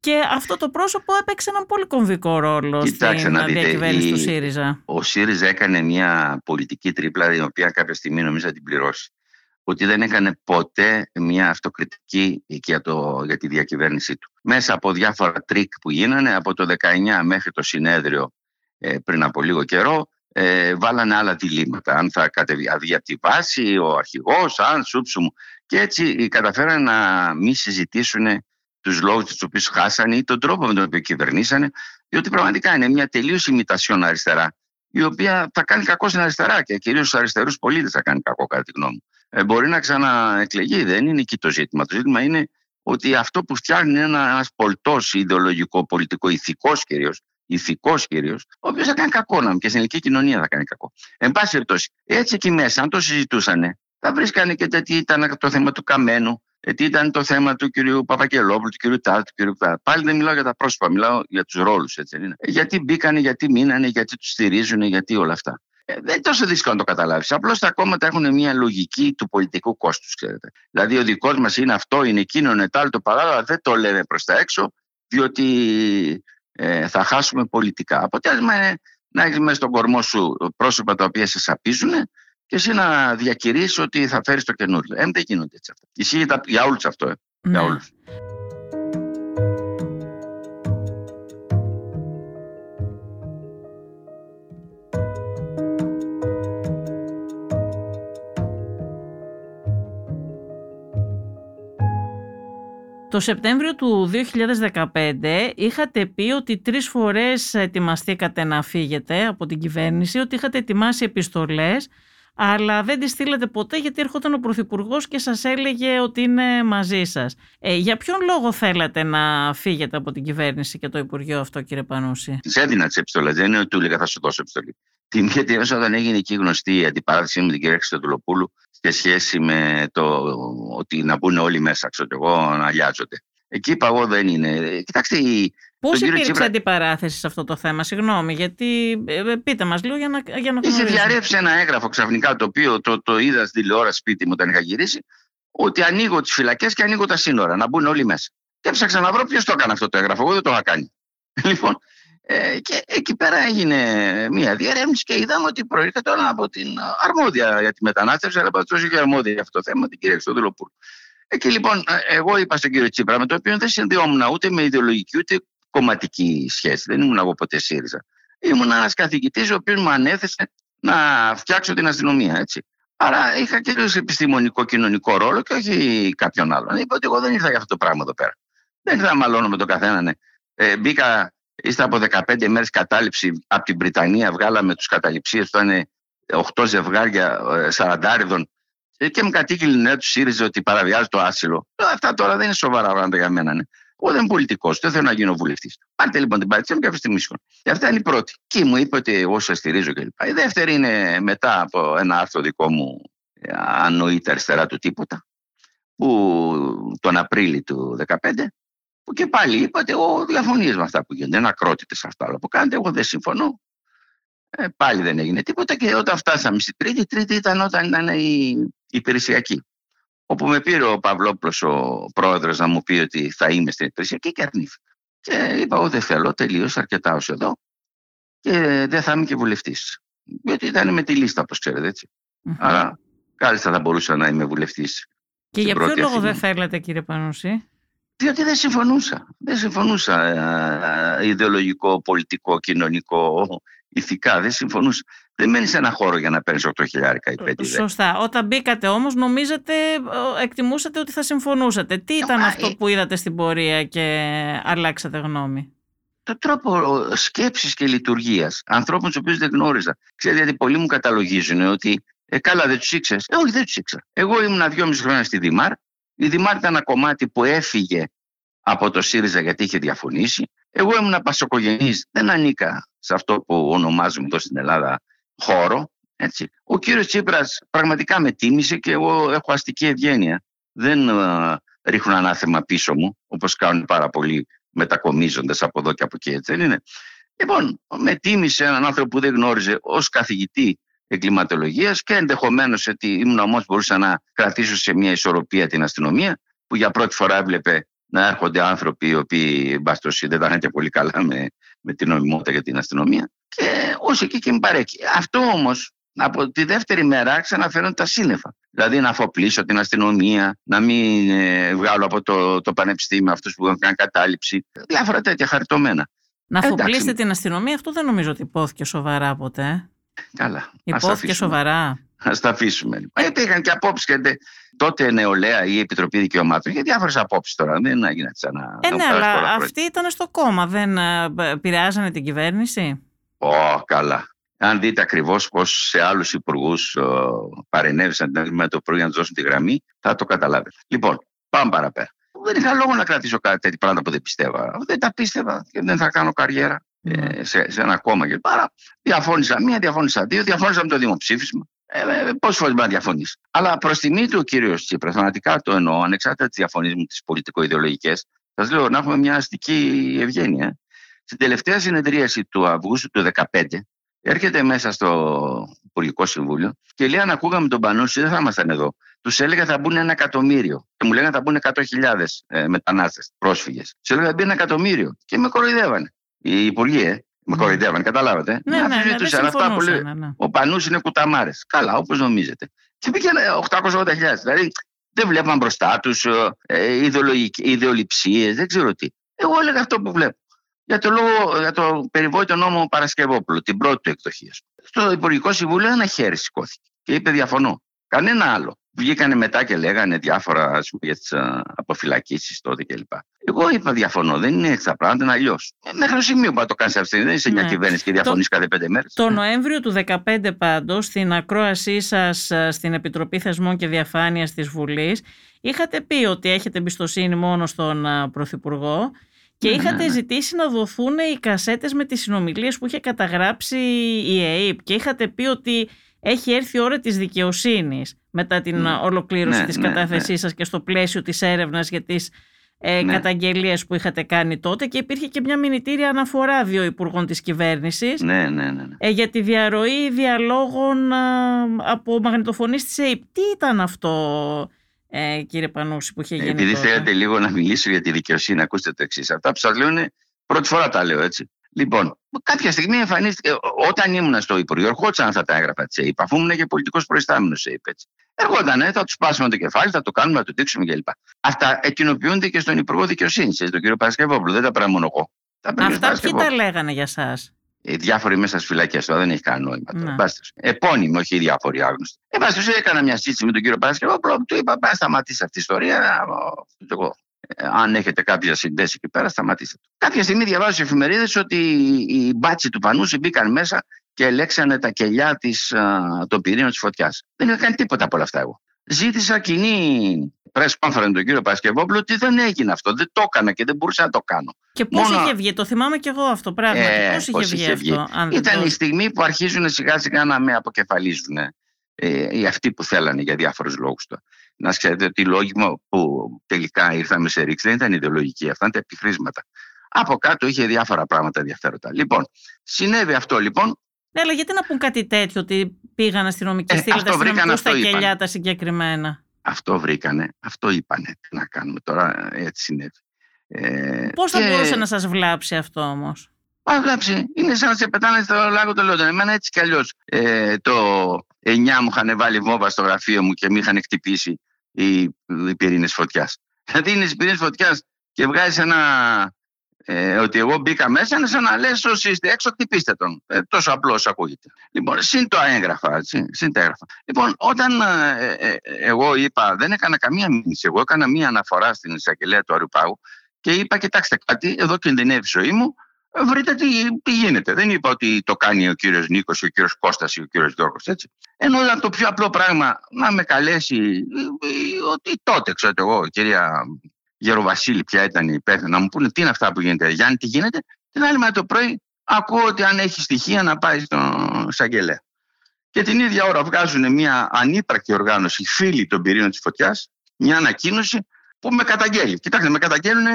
Και αυτό το πρόσωπο έπαιξε έναν πολύ κομβικό ρόλο Κοιτάξτε, στην να δείτε, διακυβέρνηση η... του ΣΥΡΙΖΑ. Ο ΣΥΡΙΖΑ έκανε μια πολιτική τρίπλα, η οποία κάποια στιγμή νομίζω θα την πληρώσει. Ότι δεν έκανε ποτέ μια αυτοκριτική για, το, για τη διακυβέρνησή του. Μέσα από διάφορα τρικ που γίνανε, από το 19 μέχρι το συνέδριο ε, πριν από λίγο καιρό, ε, βάλανε άλλα διλήμματα. Αν θα κατεβεί από τη βάση, ο αρχηγός, αν σούψου Και έτσι καταφέρανε να μην συζητήσουν τους λόγους του οποίου χάσανε ή τον τρόπο με τον οποίο κυβερνήσανε, διότι πραγματικά είναι μια τελείως ημιτασιόν αριστερά, η οποία θα κάνει κακό στην αριστερά και κυρίως στους αριστερούς πολίτες θα κάνει κακό, κατά τη γνώμη μου. Ε, μπορεί να ξαναεκλεγεί, δεν είναι εκεί το ζήτημα. Το ζήτημα είναι ότι αυτό που φτιάχνει είναι ένας πολτός ιδεολογικό, πολιτικό, ηθικός κυρίως, ηθικός κυρίως, ο οποίος θα κάνει κακό να και στην ελληνική κοινωνία θα κάνει κακό. Εν πάση περιπτώσει, έτσι εκεί μέσα, αν το συζητούσαν, θα βρίσκανε και τι ήταν το θέμα του Καμένου, τι ήταν το θέμα του κυρίου Παπακελόπουλου, του κυρίου Τάτ, του κυρίου Τάτ. Πάλι δεν μιλάω για τα πρόσωπα, μιλάω για τους ρόλους. Γιατί μπήκανε, γιατί μείνανε, γιατί τους στηρίζουν, γιατί όλα αυτά. Ε, δεν είναι τόσο δύσκολο να το καταλάβεις. Απλώς τα κόμματα έχουν μια λογική του πολιτικού κόστους, ξέρετε. Δηλαδή, ο δικός μας είναι αυτό, είναι εκείνο, είναι το άλλο, το παράλληλο, δεν το λέμε προς τα έξω, διότι ε, θα χάσουμε πολιτικά. Αποτέλεσμα είναι να έχεις μέσα στον κορμό σου πρόσωπα τα οποία σε σαπίζουν και εσύ να διακηρύσεις ότι θα φέρεις το καινούριο. Ε, δεν γίνονται έτσι αυτά. Ισχύει για όλους αυτό. Ε. Για Ναι. όλους. Το Σεπτέμβριο του 2015 είχατε πει ότι τρεις φορές ετοιμαστήκατε να φύγετε από την κυβέρνηση, ότι είχατε ετοιμάσει επιστολές, αλλά δεν τις στείλατε ποτέ γιατί έρχονταν ο Πρωθυπουργός και σας έλεγε ότι είναι μαζί σας. Ε, για ποιον λόγο θέλατε να φύγετε από την κυβέρνηση και το Υπουργείο αυτό κύριε Πανούση; Τη έδινα τις επιστολές. Δεν είναι ότι του έλεγα θα σου δώσω επιστολή. Την γιατί έμεσα όταν έγινε εκεί γνωστή η αντιπαράθεση με την κυρία Χριστοδουλοπούλου σε σχέση με το ότι να μπουν όλοι μέσα, ξέρω εγώ, να λιάζονται. Εκεί είπα εγώ δεν είναι. Ε, Κοιτάξτε, η- Πώς Τον κύριο υπήρξε Τσίπρα- αντιπαράθεση σε αυτό το θέμα, συγγνώμη, γιατί ε, ε, πείτε μας λίγο για να, για να είχε γνωρίζουμε. διαρρεύσει ένα έγγραφο ξαφνικά το οποίο το, το είδα στην τηλεόραση σπίτι μου όταν είχα γυρίσει ότι ανοίγω τις φυλακές και ανοίγω τα σύνορα, να μπουν όλοι μέσα. Και έψαξα να βρω ποιος το έκανε αυτό το έγγραφο. Εγώ δεν το είχα κάνει. Λοιπόν, ε, και εκεί πέρα έγινε μια διερεύνηση και είδαμε ότι προήρχεται όλα από την αρμόδια για τη μετανάστευση, αλλά πάντως είχε αρμόδια για αυτό το θέμα, την κυρία Χριστοδουλοπούλου. Εκεί λοιπόν, ε, εγώ είπα στον κύριο Τσίπρα, με το οποίο δεν συνδυόμουν ούτε με ιδεολογική ούτε κομματική σχέση. Δεν ήμουν εγώ ποτέ ΣΥΡΙΖΑ. Ήμουν ένας καθηγητής, ο οποίος μου ανέθεσε να φτιάξω την αστυνομία, έτσι. Άρα είχα και ένα επιστημονικό κοινωνικό ρόλο και όχι κάποιον άλλον. Είπα ότι εγώ δεν ήρθα για αυτό το πράγμα εδώ πέρα. Δεν ήρθα να μαλώνω με τον καθένα. Ναι. Ε, μπήκα, ύστερα από 15 μέρες κατάληψη από την Βρυτανία, βγάλαμε τους καταληψίες που ήταν 8 ζευγάρια ε, σαραντάριδων ε, και μου κατήγγειλε νέα του ΣΥΡΙΖΑ ότι παραβιάζει το άσυλο. Ε, Αυτά τώρα δεν είναι σοβαρά πράγματα για μένα. Ναι. Εγώ δεν είμαι πολιτικός, δεν θέλω να γίνω βουλευτής. Πάρτε λοιπόν την παρέτησή μου και αφήστε μίσχο. Και αυτά είναι η πρώτη. Και μου είπε ότι εγώ σα στηρίζω κλπ. Η δεύτερη είναι μετά από ένα άρθρο δικό μου, ε, αν νοείται αριστερά του τίποτα, που τον Απρίλη του 2015, που και πάλι είπα ότι εγώ διαφωνεί με αυτά που γίνονται. Είναι ακρότητες αυτά όλα που κάνετε. Εγώ δεν συμφωνώ. Ε, πάλι δεν έγινε τίποτα και όταν φτάσαμε στη Τρίτη, η Τρίτη ήταν όταν ήταν η, η υπηρεσιακή. Όπου με πήρε ο Παυλόπουλος, ο πρόεδρος, να μου πει ότι θα είμαι στην υπηρεσιακή και αρνήθηκα. Και είπα, εγώ δεν θέλω, τελείωσα αρκετά ως εδώ και δεν θα είμαι και βουλευτής. Γιατί ήταν με τη λίστα, όπως ξέρετε έτσι. Μμμ. Άρα, κάλλιστα θα μπορούσα να είμαι βουλευτής. Και στην για ποιο πρώτη λόγο Αθήνα. δεν θέλατε κύριε Πανούση; Διότι δεν συμφωνούσα. Δεν συμφωνούσα ε, ιδεολογικό, πολιτικό, κοινωνικό, ηθικά. Δεν συμφωνούσα. Δεν μένει σε ένα χώρο για να παίρνεις 8 χιλιάρικα ή 5 10. Σωστά. Όταν μπήκατε όμως νομίζατε, ε, εκτιμούσατε ότι θα συμφωνούσατε. Τι ήταν Μα, αυτό ε- που είδατε στην πορεία και αλλάξατε γνώμη; Το τρόπο σκέψης και λειτουργίας ανθρώπων τους οποίους δεν γνώριζα. Ξέρετε, γιατί πολλοί μου καταλογίζουν ότι ε, καλά δεν τους ήξερες. Ε, όχι, δεν τους ήξερα. Εγώ ήμουν δυόμιση χρόνια στη Δημάρ. Η Δημάρ ήταν ένα κομμάτι που έφυγε από το ΣΥΡΙΖΑ γιατί είχε διαφωνήσει. Εγώ ήμουν πασοκογενής, δεν ανήκα σε αυτό που ονομάζουμε εδώ στην Ελλάδα χώρο. Έτσι. Ο κύριος Τσίπρας πραγματικά με τίμησε και εγώ έχω αστική ευγένεια. Δεν ε, ρίχνω ανάθεμα πίσω μου, όπως κάνουν πάρα πολλοί μετακομίζοντας από εδώ και από εκεί, έτσι δεν είναι. Λοιπόν, με τίμησε έναν άνθρωπο που δεν γνώριζε ως καθηγητή εγκληματολογίας και ενδεχομένως ότι ήμουν όμω μπορούσα να κρατήσω σε μια ισορροπία την αστυνομία, που για πρώτη φορά έβλεπε να έρχονται άνθρωποι οι οποίοι εν πάση περιπτώσει, δεν τα είχαν και πολύ καλά με, με την νομιμότητα για την αστυνομία. Και ω εκεί και με παρέκει. Αυτό όμως από τη δεύτερη μέρα άρχισαν να φέρουν τα σύννεφα. Δηλαδή να αφοπλίσω την αστυνομία, να μην ε, βγάλω από το, το πανεπιστήμιο αυτούς που είχαν κάνει κατάληψη. Διάφορα τέτοια χαριτωμένα. Να Εντάξει. αφοπλίσετε την αστυνομία, αυτό δεν νομίζω ότι υπόθηκε σοβαρά ποτέ. ε. Καλά. ας τα Υπόθηκε αφήσουμε. σοβαρά. Α τα αφήσουμε. Λοιπόν. Ε, Υπήρχαν και απόψεις και τε- τότε νεολαία ή Επιτροπή Δικαιωμάτων για διάφορες απόψεις τώρα. Δεν έγινε έτσι να. Ε, να ναι, περάσει αλλά πολλά χρόνια. αυτοί ήταν στο κόμμα, δεν ε, επηρεάζανε την κυβέρνηση; Ω, καλά. Αν δείτε ακριβώς πώς σε άλλους υπουργούς παρενέβησαν την άλλη μέρα το πρωί να τους δώσουν τη γραμμή, θα το καταλάβετε. Λοιπόν, πάμε παραπέρα. Δεν είχα λόγο να κρατήσω κάτι τέτοια πράγματα που δεν πιστεύα. Δεν τα πίστευα και δεν θα κάνω καριέρα Ναι. ε, σε, σε ένα κόμμα. Και πάρα διαφώνησα μία, διαφώνησα δύο, διαφώνησα με το δημοψήφισμα. Ε, ε, Πόσες φορές μπορεί να διαφωνήσει. Αλλά προς τιμή του ο κύριος Τσίπρας, πραγματικά το εννοώ, ανεξάρτητα τις διαφωνίες μου, τις πολιτικο-ιδεολογικές, σας λέω να έχουμε μια αστική ευγένεια. Στην τελευταία συνεδρίαση του Αυγούστου του 2015, έρχεται μέσα στο Υπουργικό Συμβούλιο και λέει: Αν ακούγαμε τον Πανούση, δεν θα ήμασταν εδώ. Τους έλεγα θα μπουν ένα εκατομμύριο. Και μου λέγανε θα μπουν 100.000 ε, μετανάστες, πρόσφυγες. Τους έλεγα θα μπει ένα εκατομμύριο. Και με κοροϊδεύανε. Οι υπουργοί, ε. Με κοροϊδεύαν, καταλάβατε. Ναι, ναι, ναι, δεν αυτά που λέει συμφωνούσαν, ναι. ο Πανούς είναι κουταμάρες. Καλά, όπως νομίζετε. Και πήγαινε 880.000. Δηλαδή δεν βλέπαν μπροστά τους ιδεολειψίες, δεν ξέρω τι. Εγώ έλεγα αυτό που βλέπω. Για το, λόγο, για το περιβόητο νόμο Παρασκευόπουλο, την πρώτη του εκδοχή. Στο Υπουργικό Συμβούλιο ένα χέρι σηκώθηκε και είπε διαφωνώ. Κανένα άλλο. Βγήκανε μετά και λέγανε διάφορα ας πούμε, για τις αποφυλακίσεις τότε κλπ. Εγώ είπα διαφωνώ. Δεν είναι έτσι τα πράγματα, είναι αλλιώς. Ε, μέχρι το σημείο που το κάνεις αυτή. Δεν είσαι μια Ναι. κυβέρνηση και διαφωνείς Το- κάθε πέντε μέρες. Το Νοέμβριο του 2015 πάντως, στην ακρόασή σας ε, στην Επιτροπή Θεσμών και Διαφάνειας της Βουλής, είχατε πει ότι έχετε εμπιστοσύνη μόνο στον α, Πρωθυπουργό και Ναι, είχατε ναι, ναι. ζητήσει να δοθούν οι κασέτες με τις συνομιλίες που είχε καταγράψει η ΕΕΠ και είχατε πει ότι έχει έρθει η ώρα της δικαιοσύνης μετά την Ναι. α, ολοκλήρωση Ναι, της ναι, κατάθεσής σας και στο πλαίσιο της έρευνας για τις ε, Ναι. καταγγελίες που είχατε κάνει τότε και υπήρχε και μια μηνυτήρια αναφορά δύο υπουργών της κυβέρνησης Ναι, ναι, ναι. ναι. ε, για τη διαρροή διαλόγων α, από μαγνητοφωνής της ΑΕΠ. Τι ήταν αυτό, ε, κύριε Πανούση, που είχε γίνει Επειδή τότε; θέλετε λίγο να μιλήσω για τη δικαιοσύνη, ακούστε το εξής. Αυτά που σα λέω είναι πρώτη φορά τα λέω έτσι. Λοιπόν, κάποια στιγμή εμφανίστηκε, ό- όταν ήμουν στο Υπουργείο, ερχόντουσαν αυτά τα έγγραφα τη ΑΕΠ, αφού ήμουν και πολιτικός προϊστάμενος τη ΑΕΠ. Έτσι. Ερχόταν, θα τους πάσουμε το κεφάλι, θα το κάνουμε, θα το δείξουμε κλπ. Αυτά εκκοινοποιούνται και στον Υπουργό Δικαιοσύνης, τον κύριο Παρασκευόπουλο. Δεν τα πράγμα μόνο εγώ. Τα παίρνει ο Αυτά ποιοι Παρασκευόπουλος. τα λέγανε για σας; Οι διάφοροι μέσα στις φυλακές τώρα δεν έχει κανένα νόημα. Ναι. Ναι. Επώνυμοι, όχι οι διάφοροι άγνωστοι. Εν πάση περιπτώσει, έκανα μια συζήτηση με τον κύριο Παρασκευόπουλο, του είπα: Πάει σταματήσει αυτή η ιστορία. ο, Εγώ. Ε, Αν έχετε κάποια συνδέσει εκεί πέρα, σταματήστε. το». Κάποια στιγμή διαβάζω στι εφημερίδες ότι οι μπάτσοι του Πανούση μπήκαν μέσα και ελέξανε τα κελιά της, α, των πυρήνων της φωτιάς. Δεν είχα κάνει τίποτα από όλα αυτά εγώ. Ζήτησα κοινή press conference με τον κύριο Παρασκευόπουλο ότι δεν έγινε αυτό. Δεν το έκανα και δεν μπορούσα να το κάνω. Και πώς Μόνο- είχε βγει, το θυμάμαι κι εγώ αυτό πράγματι. Ε, πώς είχε πώς βγει είχε αυτό, αν δεν Ήταν το... η στιγμή που αρχίζουν σιγά σιγά να με αποκεφαλίζουν ε, οι αυτοί που θέλανε για διάφορους λόγους. Να ξέρετε ότι οι λόγοι μου που τελικά ήρθαμε σε ρήξη δεν ήταν ιδεολογικοί, αυτά ήταν επιχρήσματα. Από κάτω είχε διάφορα πράγματα ενδιαφέροντα. Λοιπόν, συνέβη αυτό λοιπόν. Ναι, αλλά γιατί να πούν κάτι τέτοιο, ότι πήγαν αστυνομικοί, Ε, στείλετε αυτό βρήκαν, αστυνομικούς στα αυτό είπαν. κελιά τα συγκεκριμένα; Αυτό βρήκανε, αυτό είπανε. Τι να κάνουμε τώρα, έτσι συνέβη. Ε, Πώς θα και- μπορούσε να σας βλάψει αυτό όμως; Α, βλάψει. Είναι σαν να σε πετάνε στο λάγο των Λόντων. Εμένα έτσι κι αλλιώς. Ε, το 9 μου είχαν βάλει βόμβα στο γραφείο μου και με είχαν χτυπήσει οι, οι πυρήνες φωτιάς. Δηλαδή είναι οι πυρήνες φωτιάς και βγάζεις ένα. Ε, ότι εγώ μπήκα μέσα, είναι σαν να λες: Όσοι είστε έξω, χτυπήστε τον. Ε, τόσο απλώ ακούγεται. Λοιπόν, συν το έγγραφα. Έτσι, συν τα έγγραφα. Λοιπόν, όταν ε, ε, εγώ είπα, δεν έκανα καμία μήνυση. Εγώ έκανα μία αναφορά στην εισαγγελέα του Αριουπάγου και είπα: Κοιτάξτε κάτι, εδώ κινδυνεύει η ζωή μου βρείτε τι, τι γίνεται. Δεν είπα ότι το κάνει ο κύριος Νίκος, ο κύριος Κώστας ή ο κύριος Γιώργος. Έτσι. Ενώ ήταν το πιο απλό πράγμα να με καλέσει ε, ε, ότι τότε, ξέρω εγώ, η κυρία Γεροβασίλη, ποια ήταν η υπεύθυνη, να μου πούνε τι είναι αυτά που γίνεται. Γιάννη, τι γίνεται; Την άλλη μέρα το πρωί ακούω ότι αν έχει στοιχεία να πάει στον εισαγγελέα. Και την ίδια ώρα βγάζουν μια ανύπαρκτη οργάνωση, φίλοι των πυρήνων της φωτιάς, μια ανακοίνωση που με καταγγέλει. Κοιτάξτε, με καταγγέλνουν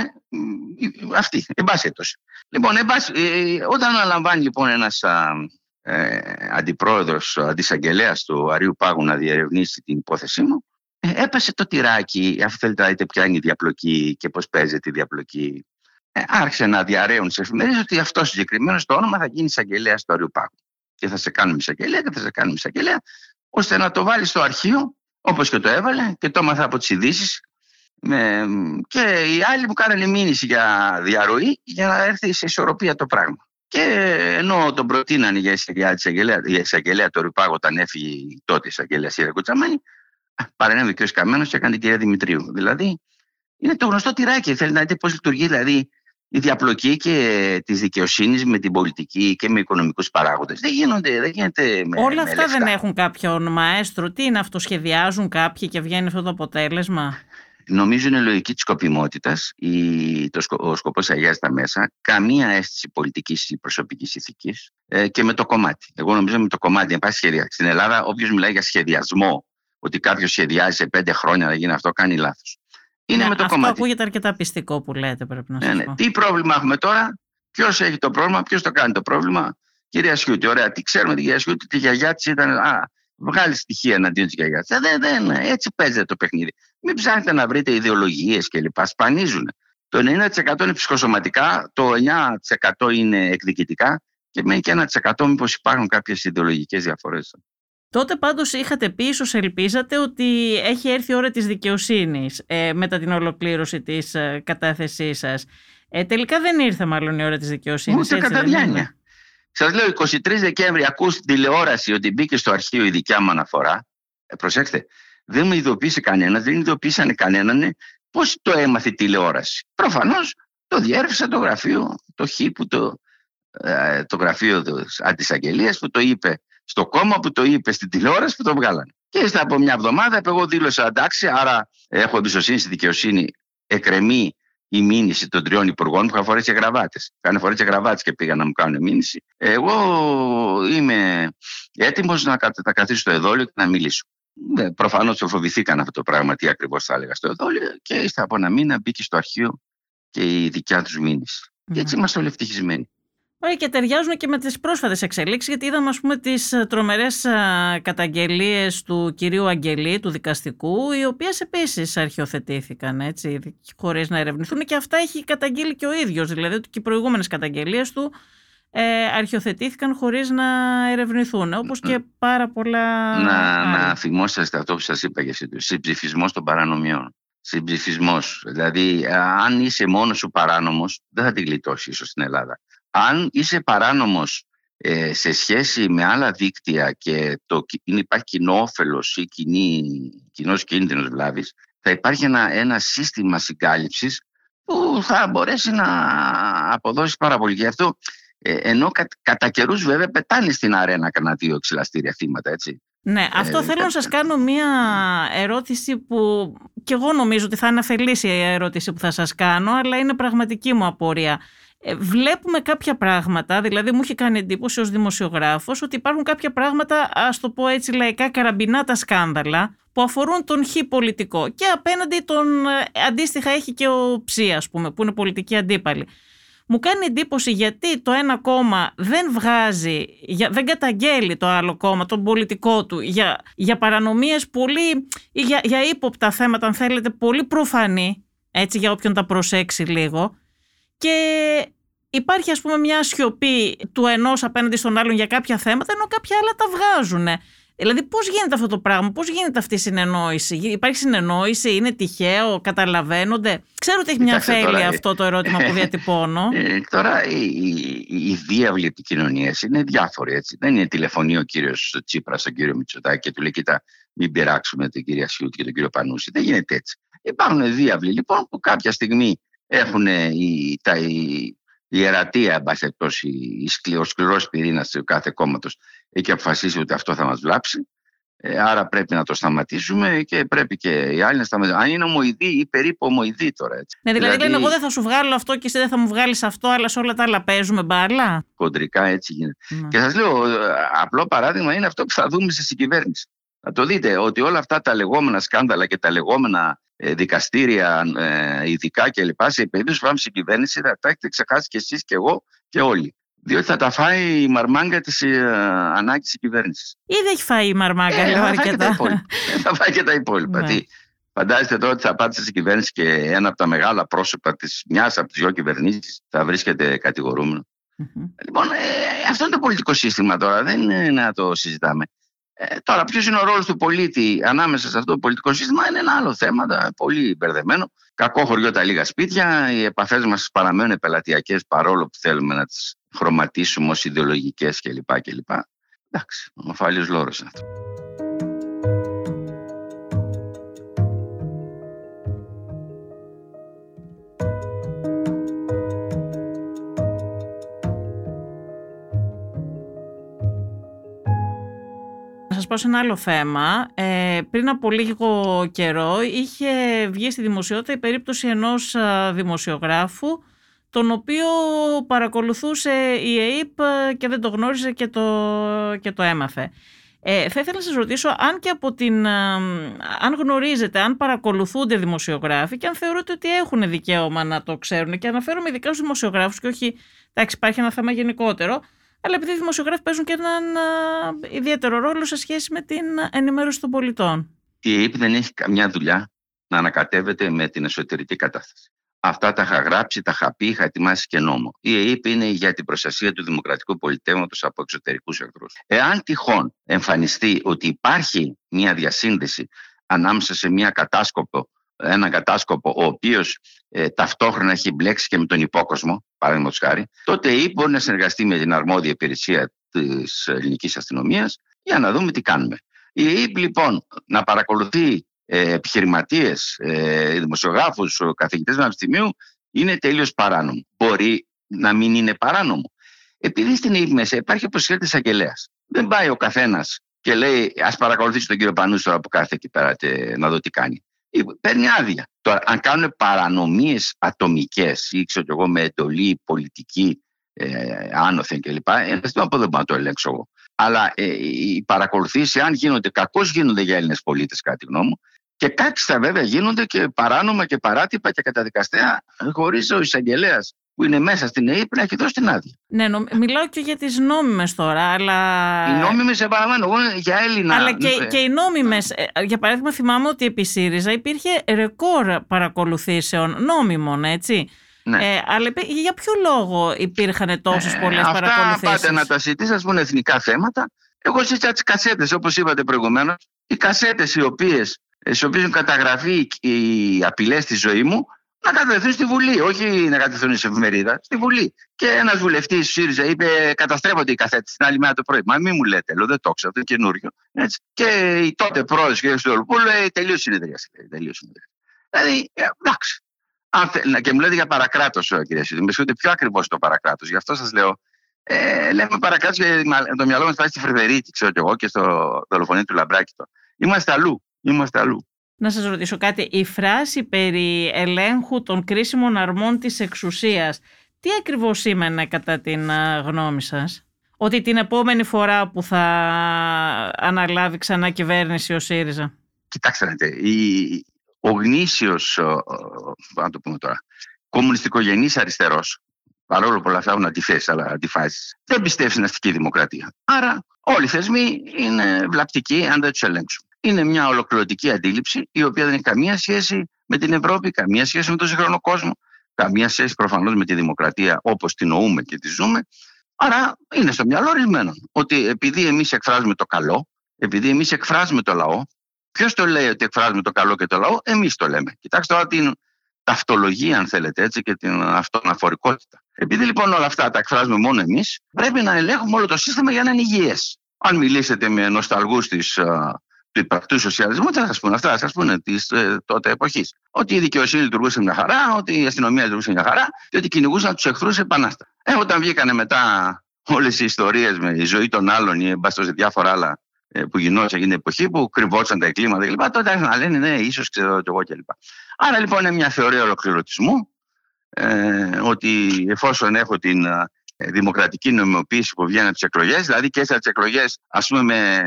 αυτοί, εν πάση έτος. Λοιπόν, εν πάση, ε, όταν αναλαμβάνει λοιπόν ένας α, ε, αντιπρόεδρος, αντισαγγελέας του Αρίου Πάγου να διερευνήσει την υπόθεσή μου, ε, έπεσε το τυράκι, αφού θέλετε να δείτε ποια είναι η διαπλοκή και πώς παίζεται η διαπλοκή. Ε, άρχισε να διαρρέουν σε εφημερίδες ότι αυτός συγκεκριμένος το όνομα θα γίνει εισαγγελέα του Αρίου Πάγου. Και θα σε κάνουμε εισαγγελέα και θα σε κάνουμε εισαγγελέα, ώστε να το βάλει στο αρχείο, όπως και το έβαλε, και το έμαθα από τις ειδήσεις με, και οι άλλοι μου κάνανε μήνυση για διαρροή για να έρθει σε ισορροπία το πράγμα. Και ενώ τον προτείνανε για εισαγγελέα, για εισαγγελέα το Ριπάγο όταν έφυγε η τότε εισαγγελέα Σύρια Κουτσαμάνη, παρενέβη και ο Καμένο και έκανε την κυρία Δημητρίου. Δηλαδή, είναι το γνωστό τυράκι. Θέλει να δείτε πώς λειτουργεί δηλαδή η διαπλοκή και της δικαιοσύνης με την πολιτική και με οικονομικούς παράγοντες. Δεν γίνονται, δεν γίνεται με. Όλα με αυτά λεφτά. δεν έχουν κάποιον μαέστρο. Τι είναι αυτό, σχεδιάζουν κάποιοι και βγαίνει αυτό το αποτέλεσμα; Νομίζω είναι λογική της σκοπιμότητας. Ο σκοπός αγιάζει τα μέσα. Καμία αίσθηση πολιτικής ή προσωπικής ηθικής ε, και με το κομμάτι. Εγώ νομίζω με το κομμάτι. Υπάρχει σχεδια... Στην Ελλάδα, όποιος μιλάει για σχεδιασμό, ότι κάποιος σχεδιάζει σε πέντε χρόνια να γίνει αυτό, κάνει λάθος. Είναι ναι, με το αυτό κομμάτι. ακούγεται αρκετά πιστικό που λέτε, πρέπει να Ναι, σας ναι. πω. Τι πρόβλημα έχουμε τώρα, ποιος έχει το πρόβλημα, ποιος το κάνει το πρόβλημα; Κυρία Σιούτη, ωραία, τι ξέρουμε την κυρία Σιούτη, τη γιαγιά της ήταν. Α, βγάλει στοιχεία εναντίον της γιαγιάς τη. Δεν, δεν, έτσι παίζεται το παιχνίδι. Μην ψάχνετε να βρείτε ιδεολογίες κλπ. Σπανίζουν. Το 90% είναι ψυχοσωματικά, το 9% είναι εκδικητικά και μένει και 1% μήπως υπάρχουν κάποιες ιδεολογικές διαφορές. Τότε πάντως είχατε πει, ίσως ελπίζατε, ότι έχει έρθει η ώρα της δικαιοσύνης ε, μετά την ολοκλήρωση της ε, κατάθεσής σας. Ε, τελικά δεν ήρθε μάλλον η ώρα της δικαιοσύνης. Ούτε κατά διάνοια. Σας λέω, 23 Δεκέμβρη ακούς στην τηλεόραση ότι μπήκε στο αρχείο η δικιά μου αναφορά. Ε, προσέξτε, δεν με ειδοποίησε κανένας, δεν ειδοποίησαν κανέναν πώς το έμαθε η τηλεόραση. Προφανώς το διέρευσε το γραφείο, το Χ που το, ε, το γραφείο της Αγγελία που το είπε στο κόμμα που το είπε στην τηλεόραση που το βγάλανε. Και ύστερα από μια εβδομάδα εγώ δήλωσα εντάξει, άρα έχω εμπιστοσύνη στη δικαιοσύνη, εκρεμεί η μήνυση των τριών υπουργών που είχαν φορέσει γραβάτες. Είχαν φορέσει γραβάτες και πήγαν να μου κάνουν μήνυση. Εγώ είμαι έτοιμος να τα καθίσω στο εδόλιο και να μιλήσω. Ναι, Προφανώς φοβηθήκαν αυτό το πράγμα, τι ακριβώς θα έλεγα στο εδόλιο, και ύστερα από ένα μήνα μπήκε στο αρχείο και η δικιά τους μήνυση. Και έτσι είμαστε όλοι ευτυχισμένοι. Ωραία και ταιριάζουν και με τις πρόσφατες εξελίξεις γιατί είδαμε ας πούμε τις ε, τρομερές ε, καταγγελίες του κυρίου Αγγελή, του δικαστικού, οι οποίες επίσης αρχιοθετήθηκαν έτσι, χωρίς να ερευνηθούν και αυτά έχει καταγγείλει και ο ίδιος, δηλαδή ότι και οι προηγούμενες καταγγελίες του ε, αρχιοθετήθηκαν χωρίς να ερευνηθούν, όπως και πάρα πολλά Να, να θυμόσαστε αυτό που σας είπα για συμψηφισμός των παρανομιών. Συμψηφισμός. Δηλαδή, αν είσαι μόνος σου παράνομος, δεν θα την γλιτώσεις ίσως στην Ελλάδα αν είσαι παράνομος ε, σε σχέση με άλλα δίκτυα και το, υπάρχει κοινό όφελος ή κοινή, κοινός κίνδυνος βλάβης, θα υπάρχει ένα, ένα σύστημα συγκάλυψης που θα μπορέσει να αποδώσεις πάρα πολύ. Γι' αυτό, ε, ενώ κα, κατά καιρούς βέβαια πετάνε στην αρένα κανένα δύο εξελαστήρια θύματα, έτσι. Ναι, αυτό ε, θέλω να σας κάνω μία ερώτηση που και εγώ νομίζω ότι θα είναι αφελής η ερώτηση που θα σας κάνω, αλλά είναι πραγματική μου απορία. Ε, βλέπουμε κάποια πράγματα, δηλαδή μου έχει κάνει εντύπωση ως δημοσιογράφος ότι υπάρχουν κάποια πράγματα, ας το πω έτσι λαϊκά, καραμπινάτα σκάνδαλα που αφορούν τον χ πολιτικό και απέναντι τον ε, αντίστοιχα έχει και ο ψ ας πούμε που είναι πολιτική αντίπαλη. Μου κάνει εντύπωση γιατί το ένα κόμμα δεν βγάζει, δεν καταγγέλει το άλλο κόμμα, τον πολιτικό του, για, για παρανομίες πολύ, ή για, για ύποπτα θέματα αν θέλετε, πολύ προφανή, έτσι για όποιον τα προσέξει λίγο, και υπάρχει ας πούμε μια σιωπή του ενός απέναντι στον άλλον για κάποια θέματα ενώ κάποια άλλα τα βγάζουν. Δηλαδή πώς γίνεται αυτό το πράγμα, πώς γίνεται αυτή η συνεννόηση, υπάρχει συνεννόηση, είναι τυχαίο, καταλαβαίνονται; Ξέρω ότι έχει μια αφέλεια αυτό το ερώτημα που διατυπώνω. Ε, τώρα οι, οι, οι διάβλοι επικοινωνίας είναι διάφοροι έτσι. Δεν είναι τηλεφωνεί ο κύριος Τσίπρας στον κύριο Μητσοτάκη και του λέει κοίτα μην πειράξουμε την κυρία Σιούτ και τον κύριο Πανούση. Δεν γίνεται έτσι. Υπάρχουν διάβλοι λοιπόν που κάποια στιγμή έχουν οι, τα, η ιερατεία, εν πάση ο σκληρός πυρήνας του κάθε κόμματος έχει αποφασίσει ότι αυτό θα μας βλάψει. Ε, άρα πρέπει να το σταματήσουμε και πρέπει και οι άλλοι να σταματήσουν. Αν είναι ομοειδή ή περίπου ομοειδή τώρα. Έτσι. Ναι, δηλαδή, δηλαδή λένε εγώ δεν θα σου βγάλω αυτό και εσύ δεν θα μου βγάλεις αυτό, αλλά σε όλα τα άλλα παίζουμε μπάλα. Κοντρικά έτσι γίνεται. Ναι. Και σας λέω, ε, απλό παράδειγμα είναι αυτό που θα δούμε στη συγκυβέρνηση. Θα το δείτε ότι όλα αυτά τα λεγόμενα σκάνδαλα και τα λεγόμενα ε, δικαστήρια ε, ειδικά κλπ. Σε περίπτωση που πάμε στην κυβέρνηση θα τα έχετε ξεχάσει και εσείς και εγώ και όλοι. Διότι θα τα φάει η μαρμάγκα της ε, ανάγκης της κυβέρνησης. Ήδη έχει φάει η μαρμάγκα, ε, λέω αρκετά. θα φάει και τα υπόλοιπα. Ναι. Φαντάζεστε τώρα ότι θα πάτε στην κυβέρνηση και ένα από τα μεγάλα πρόσωπα της μιας από τις δύο κυβερνήσεις θα βρίσκεται κατηγορούμενο. Mm-hmm. Λοιπόν, ε, αυτό είναι το πολιτικό σύστημα τώρα. Δεν είναι να το συζητάμε. Ε, τώρα, ποιος είναι ο ρόλος του πολίτη ανάμεσα σε αυτό το πολιτικό σύστημα είναι ένα άλλο θέμα, πολύ μπερδεμένο. Κακό χωριό τα λίγα σπίτια. Οι επαφές μας παραμένουν πελατειακές παρόλο που θέλουμε να τις χρωματίσουμε ως ιδεολογικές κλπ. Εντάξει, ο φάλιο λόρος αυτός. Πάω σε ένα άλλο θέμα. Ε, πριν από λίγο καιρό είχε βγει στη δημοσιότητα η περίπτωση ενός δημοσιογράφου τον οποίο παρακολουθούσε η ΕΕΠ και δεν το γνώριζε και το, και το έμαθε. Ε, θα ήθελα να σας ρωτήσω αν και από την, αν γνωρίζετε, αν παρακολουθούνται δημοσιογράφοι και αν θεωρείτε ότι έχουν δικαίωμα να το ξέρουν και αναφέρομαι ειδικά στους δημοσιογράφους και όχι, εντάξει υπάρχει ένα θέμα γενικότερο, αλλά επειδή οι δημοσιογράφοι παίζουν και έναν ιδιαίτερο ρόλο σε σχέση με την ενημέρωση των πολιτών. Η ΕΕΠ δεν έχει καμιά δουλειά να ανακατεύεται με την εσωτερική κατάσταση. Αυτά τα είχα γράψει, τα είχα πει, είχα ετοιμάσει και νόμο. Η ΕΕΠ είναι για την προστασία του δημοκρατικού πολιτεύματος από εξωτερικούς εχθρούς. Εάν τυχόν εμφανιστεί ότι υπάρχει μια διασύνδεση ανάμεσα σε μια κατάσκοπο, ένα κατάσκοπο ο οποίος ε, ταυτόχρονα έχει μπλέξει και με τον υπόκοσμο, παραδείγματο χάρη, τότε η ΕΕΠ μπορεί να συνεργαστεί με την αρμόδια υπηρεσία της ελληνικής αστυνομίας για να δούμε τι κάνουμε. Η ΕΕΠ λοιπόν να παρακολουθεί ε, επιχειρηματίες, ε, δημοσιογράφους, καθηγητές πανεπιστημίου είναι τελείως παράνομο. Μπορεί να μην είναι παράνομο. Επειδή στην ΕΕΠ μέσα υπάρχει ο αγγελέας. Δεν πάει ο καθένας και λέει Α παρακολουθήσει τον κύριο Πανούση τώρα που κάθεται εκεί πέρα και να δω τι κάνει. Παίρνει άδεια. Τώρα, αν κάνουν παρανομίες ατομικές ή ξέρω εγώ με εντολή πολιτική ε, άνωθεν κλπ. Ένα δεν μπορώ να το ελέγξω εγώ. Αλλά ε, οι παρακολουθήσεις, αν γίνονται, κακώς γίνονται για Έλληνες πολίτες, κατά τη γνώμη μου, και κάξια βέβαια γίνονται και παράνομα και παράτυπα και καταδικαστέα χωρίς ο εισαγγελέας που είναι μέσα στην ΑΕΠ να έχει δώσει την άδεια. Ναι, νο, μιλάω και για τις νόμιμες τώρα, αλλά. Οι νόμιμες, επαναλαμβάνω, εγώ για Έλληνα. Αλλά και, και οι νόμιμες. Ε, για παράδειγμα, θυμάμαι ότι επί ΣΥΡΙΖΑ υπήρχε ρεκόρ παρακολουθήσεων νόμιμων, έτσι. Ναι. Ε, αλλά για ποιο λόγο υπήρχαν τόσες ε, πολλές παρακολουθήσεις; Αυτά πάτε να τα συζητήσετε, ας πούμε, εθνικά θέματα. Εγώ συζητάω τις κασέτες, όπως είπατε προηγουμένως. Οι κασέτες οι οποίες στις οποίες έχουν καταγραφεί οι απειλές στη ζωή μου, να κατευθύνουν στη Βουλή, όχι να κατευθύνουν σε εφημερίδα, στη Βουλή. Και ένας βουλευτής του ΣΥΡΙΖΑ είπε: Καταστρέφονται οι καθέτες την άλλη μέρα το πρωί. Μα μην μου λέτε, λέω, δεν το ξέρω, αυτό είναι καινούριο. Έτσι. Και η τότε πρόεδρος κ. Στολοπούλου λέει: Τελείως συνεδρίαση. Τελείως συνεδρίαση. Δηλαδή, ε, εντάξει. Αν, και μου λέτε για παρακράτος, κύριε Σίδη. Με πιο ακριβώς το παρακράτος. Γι' αυτό σας λέω. Ε, λέμε παρακράτος γιατί το μυαλό μας πάει στη Φρεβερίτη, ξέρω κι εγώ, και στο δολοφονείο του Λαμπράκη. Είμαστε αλλού. Είμαστε αλλού. Να σας ρωτήσω κάτι. Η φράση περί ελέγχου των κρίσιμων αρμών της εξουσίας, τι ακριβώς σήμαινε κατά την γνώμη σας; Ότι την επόμενη φορά που θα αναλάβει ξανά κυβέρνηση ο ΣΥΡΙΖΑ; Κοιτάξτε, η, ο γνήσιος, να το πούμε τώρα, κομμουνιστικογενής αριστερός, παρόλο που όλα αυτά έχουν αντιθέσει, αλλά αντιφάσεις, δεν πιστεύει στην αστική δημοκρατία. Άρα, όλοι οι θεσμοί είναι βλαπτικοί αν δεν τους ελέγξουν είναι μια ολοκληρωτική αντίληψη η οποία δεν έχει καμία σχέση με την Ευρώπη, καμία σχέση με τον σύγχρονο κόσμο, καμία σχέση προφανώς με τη δημοκρατία όπως την νοούμε και τη ζούμε. Άρα είναι στο μυαλό ορισμένων ότι επειδή εμείς εκφράζουμε το καλό, επειδή εμείς εκφράζουμε το λαό, ποιος το λέει ότι εκφράζουμε το καλό και το λαό, εμείς το λέμε. Κοιτάξτε τώρα την ταυτολογία, αν θέλετε έτσι, και την αυτοαναφορικότητα. Επειδή λοιπόν όλα αυτά τα εκφράζουμε μόνο εμείς, πρέπει να ελέγχουμε όλο το σύστημα για να είναι υγιές. Αν μιλήσετε με νοσταλγούς της του υπαρκτού σοσιαλισμού, τι θα σας πούνε; Αυτά, θα σας πούνε της ε, τότε εποχής. Ότι η δικαιοσύνη λειτουργούσε μια χαρά, ότι η αστυνομία λειτουργούσε μια χαρά και ότι κυνηγούσαν τους εχθρούς επανάστα. Ε, όταν βγήκανε μετά όλες οι ιστορίες με η ζωή των άλλων ή εμπαστό σε διάφορα άλλα ε, που γινόταν εκείνη την εποχή, που κρυβόταν τα εγκλήματα κλπ. Τότε άρχισαν να λένε ναι, ίσως ξέρω εγώ κλπ. Άρα λοιπόν είναι μια θεωρία ολοκληρωτισμού, ε, ότι εφόσον έχω την ε, δημοκρατική νομιμοποίηση που βγαίνει από τις εκλογές, δηλαδή και σε τις εκλογές, ας πούμε, με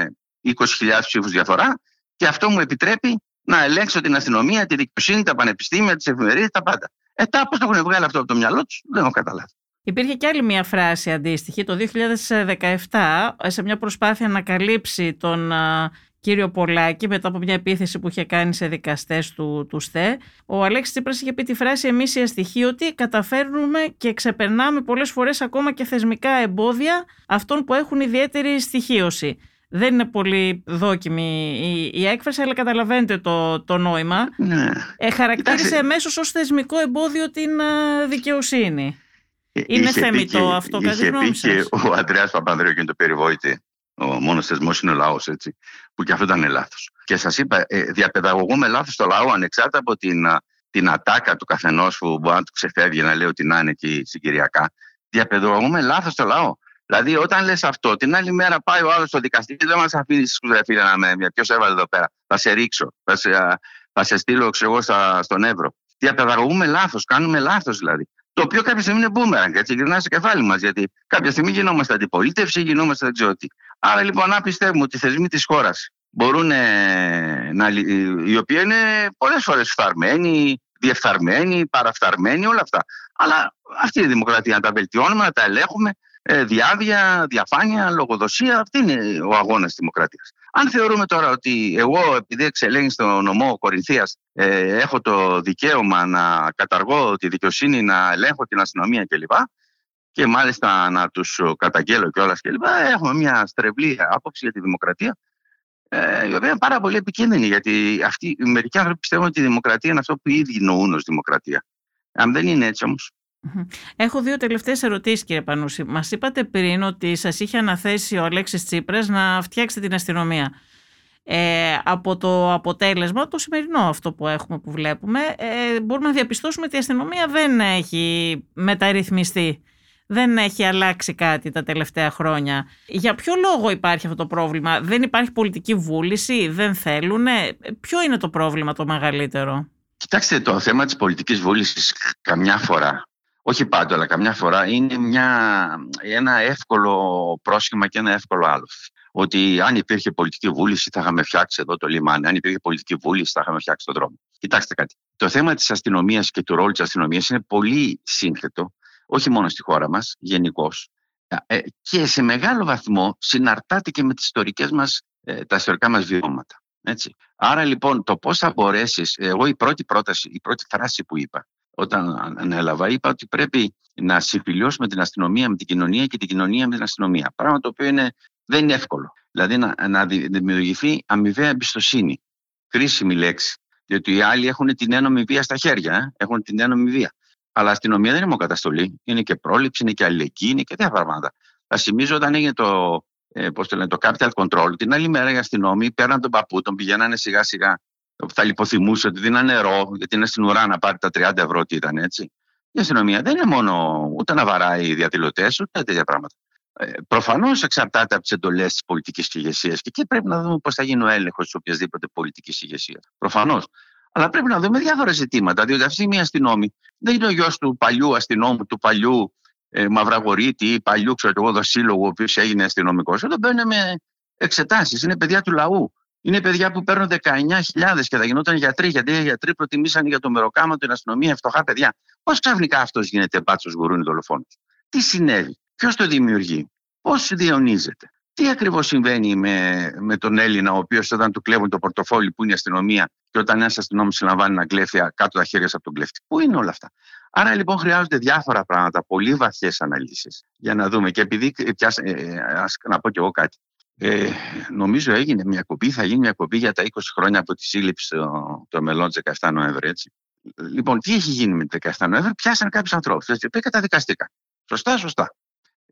20.000 ψήφους διαφορά και αυτό μου επιτρέπει να ελέγξω την αστυνομία, τη δικαιοσύνη, τα πανεπιστήμια, τις εφημερίδες, τα πάντα. Ε, τα πώ το έχουν βγάλει αυτό από το μυαλό τους, δεν έχω καταλάβει. Υπήρχε και άλλη μια φράση αντίστοιχη το 2017 σε μια προσπάθεια να καλύψει τον κύριο Πολάκη μετά από μια επίθεση που είχε κάνει σε δικαστές του, του ΣΤΕ. Ο Αλέξης Τσίπρας είχε πει τη φράση «Εμείς οι αστοιχοί ότι καταφέρνουμε και ξεπερνάμε πολλές φορές ακόμα και θεσμικά εμπόδια αυτών που έχουν ιδιαίτερη στοιχείωση». Δεν είναι πολύ δόκιμη η, η έκφραση, αλλά καταλαβαίνετε το, το νόημα. Ναι. Ε, χαρακτήρισε εμέσω ως θεσμικό εμπόδιο την δικαιοσύνη. Ε, είναι θεμητό αυτό, κατά τη γνώμη και ο Αντρέα Παπανδρέου και το περιβόητη. Ο μόνος θεσμός είναι ο λαός, έτσι. Που και αυτό ήταν λάθος. Και σας είπα, ε, διαπαιδαγωγούμε λάθος το λαό ανεξάρτητα από την, την ατάκα του καθενός που μπορεί να του ξεφεύγει να λέει ότι να είναι εκεί συγκυριακά. Διαπαιδαγωγούμε λάθος το λαό. Δηλαδή, όταν λες αυτό, την άλλη μέρα πάει ο άλλος στο δικαστήριο, δεν μας αφήνει σκουζεφίλε να με Ποιος έβαλε εδώ πέρα; Θα σε ρίξω. Θα σε, θα σε στείλω εγώ στον Εύρο. Διαπαιδαγωγούμε λάθος. Κάνουμε λάθος δηλαδή. Το οποίο κάποια στιγμή είναι boomerang, έτσι, γυρνάει στο κεφάλι μας. Γιατί κάποια στιγμή γινόμαστε αντιπολίτευση, γινόμαστε δεν ξέρω τι. Άρα λοιπόν, αν πιστεύουμε ότι οι θεσμοί της χώρας μπορούν να. οι οποίοι είναι πολλές φορές φθαρμένοι, διεφθαρμένοι, παραφθαρμένοι, όλα αυτά. Αλλά αυτή είναι η δημοκρατία, να τα βελτιώνουμε, να τα ελέγχουμε ε, διάβια, διαφάνεια, λογοδοσία. Αυτή είναι ο αγώνας της δημοκρατίας. Αν θεωρούμε τώρα ότι εγώ, επειδή εξελέγει στο νομό Κορινθίας, ε, έχω το δικαίωμα να καταργώ τη δικαιοσύνη, να ελέγχω την αστυνομία κλπ. Και μάλιστα να τους καταγγέλω κιόλας κλπ. Έχουμε μια στρεβλή άποψη για τη δημοκρατία, ε, η οποία είναι πάρα πολύ επικίνδυνη, γιατί αυτοί, μερικοί άνθρωποι πιστεύουν ότι η δημοκρατία είναι αυτό που οι ίδιοι νοούν ως δημοκρατία. Αν δεν είναι έτσι όμως, Έχω δύο τελευταίες ερωτήσεις κύριε Πανούση. Μας είπατε πριν ότι σας είχε αναθέσει ο Αλέξης Τσίπρας να φτιάξετε την αστυνομία. Ε, από το αποτέλεσμα, το σημερινό αυτό που έχουμε που βλέπουμε, ε, μπορούμε να διαπιστώσουμε ότι η αστυνομία δεν έχει μεταρρυθμιστεί. Δεν έχει αλλάξει κάτι τα τελευταία χρόνια. Για ποιο λόγο υπάρχει αυτό το πρόβλημα, δεν υπάρχει πολιτική βούληση, δεν θέλουν. Ποιο είναι το πρόβλημα το μεγαλύτερο; Κοιτάξτε, το θέμα της πολιτικής βούλησης καμιά φορά όχι πάντα, αλλά καμιά φορά είναι μια, ένα εύκολο πρόσχημα και ένα εύκολο άλλο. Ότι αν υπήρχε πολιτική βούληση θα είχαμε φτιάξει εδώ το λιμάνι, αν υπήρχε πολιτική βούληση θα είχαμε φτιάξει τον δρόμο. Κοιτάξτε κάτι. Το θέμα της αστυνομίας και του ρόλου της αστυνομίας είναι πολύ σύνθετο, όχι μόνο στη χώρα μας, γενικώς. Ε, και σε μεγάλο βαθμό συναρτάται και με τις ιστορικές μας, ε, τα ιστορικά μας βιώματα. Έτσι. Άρα λοιπόν το πώς θα μπορέσεις, εγώ η πρώτη πρόταση, η πρώτη φράση που είπα όταν ανέλαβα, είπα ότι πρέπει να συμφιλιώσουμε την αστυνομία με την κοινωνία και την κοινωνία με την αστυνομία. Πράγμα το οποίο είναι, δεν είναι εύκολο. Δηλαδή να, να δημιουργηθεί αμοιβαία εμπιστοσύνη. Κρίσιμη λέξη. Διότι οι άλλοι έχουν την ένομη βία στα χέρια. Ε; Έχουν την ένομη βία. Αλλά αστυνομία δεν είναι μόνο καταστολή. Είναι και πρόληψη, είναι και αλληλεγγύη, είναι και τέτοια πράγματα. Θα θυμίζω όταν έγινε το, ε, πώς το, λένε, το capital control, την άλλη μέρα οι αστυνόμοι πέραν τον παππού, τον πηγαίνανε σιγά σιγά θα λιποθυμούσε ότι δίνανε νερό, γιατί είναι στην ουρά να πάρει τα 30 ευρώ, τι ήταν έτσι. Η αστυνομία δεν είναι μόνο ούτε να βαράει διαδηλωτές, ούτε τέτοια πράγματα. Ε, Προφανώς εξαρτάται από τις εντολές της πολιτικής ηγεσίας και εκεί πρέπει να δούμε πώς θα γίνει ο έλεγχος της οποιασδήποτε πολιτικής ηγεσίας. Προφανώς. Αλλά πρέπει να δούμε διάφορα ζητήματα, διότι αυτή η αστυνόμη δεν είναι ο γιος του παλιού αστυνόμου, του παλιού ε, Μαυραγωρίτη ή παλιού ξέρω εγώ, δοσύλλογου, ο οποίος έγινε αστυνομικός. Εδώ μπαίνουν με εξετάσεις, είναι παιδιά του λαού. Είναι παιδιά που παίρνουν 19.000 και θα γινόταν γιατροί, γιατί οι γιατροί προτιμήσαν για το μεροκάμα την αστυνομία φτωχά παιδιά. Πώς ξαφνικά αυτός γίνεται μπάτσος γουρούνι δολοφόνος; Τι συνέβη, ποιος το δημιουργεί, πώς διαιωνίζεται; Τι ακριβώς συμβαίνει με, με τον Έλληνα, ο οποίος όταν του κλέβουν το πορτοφόλι που είναι η αστυνομία και όταν ένας αστυνόμος συλλαμβάνει ένα κλέφτη κάτω τα χέρια από τον κλέφτη. Πού είναι όλα αυτά; Άρα λοιπόν χρειάζονται διάφορα πράγματα, πολύ βαθιές αναλύσεις για να δούμε. Και επειδή. Πιάσα, ε, ε, ας, να πω κι εγώ κάτι. Ε, νομίζω έγινε μια κοπή, θα γίνει μια κοπή για τα 20 χρόνια από τη σύλληψη των μελών της 17 Νοέμβρη. Έτσι. Λοιπόν, τι έχει γίνει με τη 17 Νοέμβρη, πιάσαν κάποιους ανθρώπους οι οποίοι καταδικαστήκαν. Σωστά, σωστά.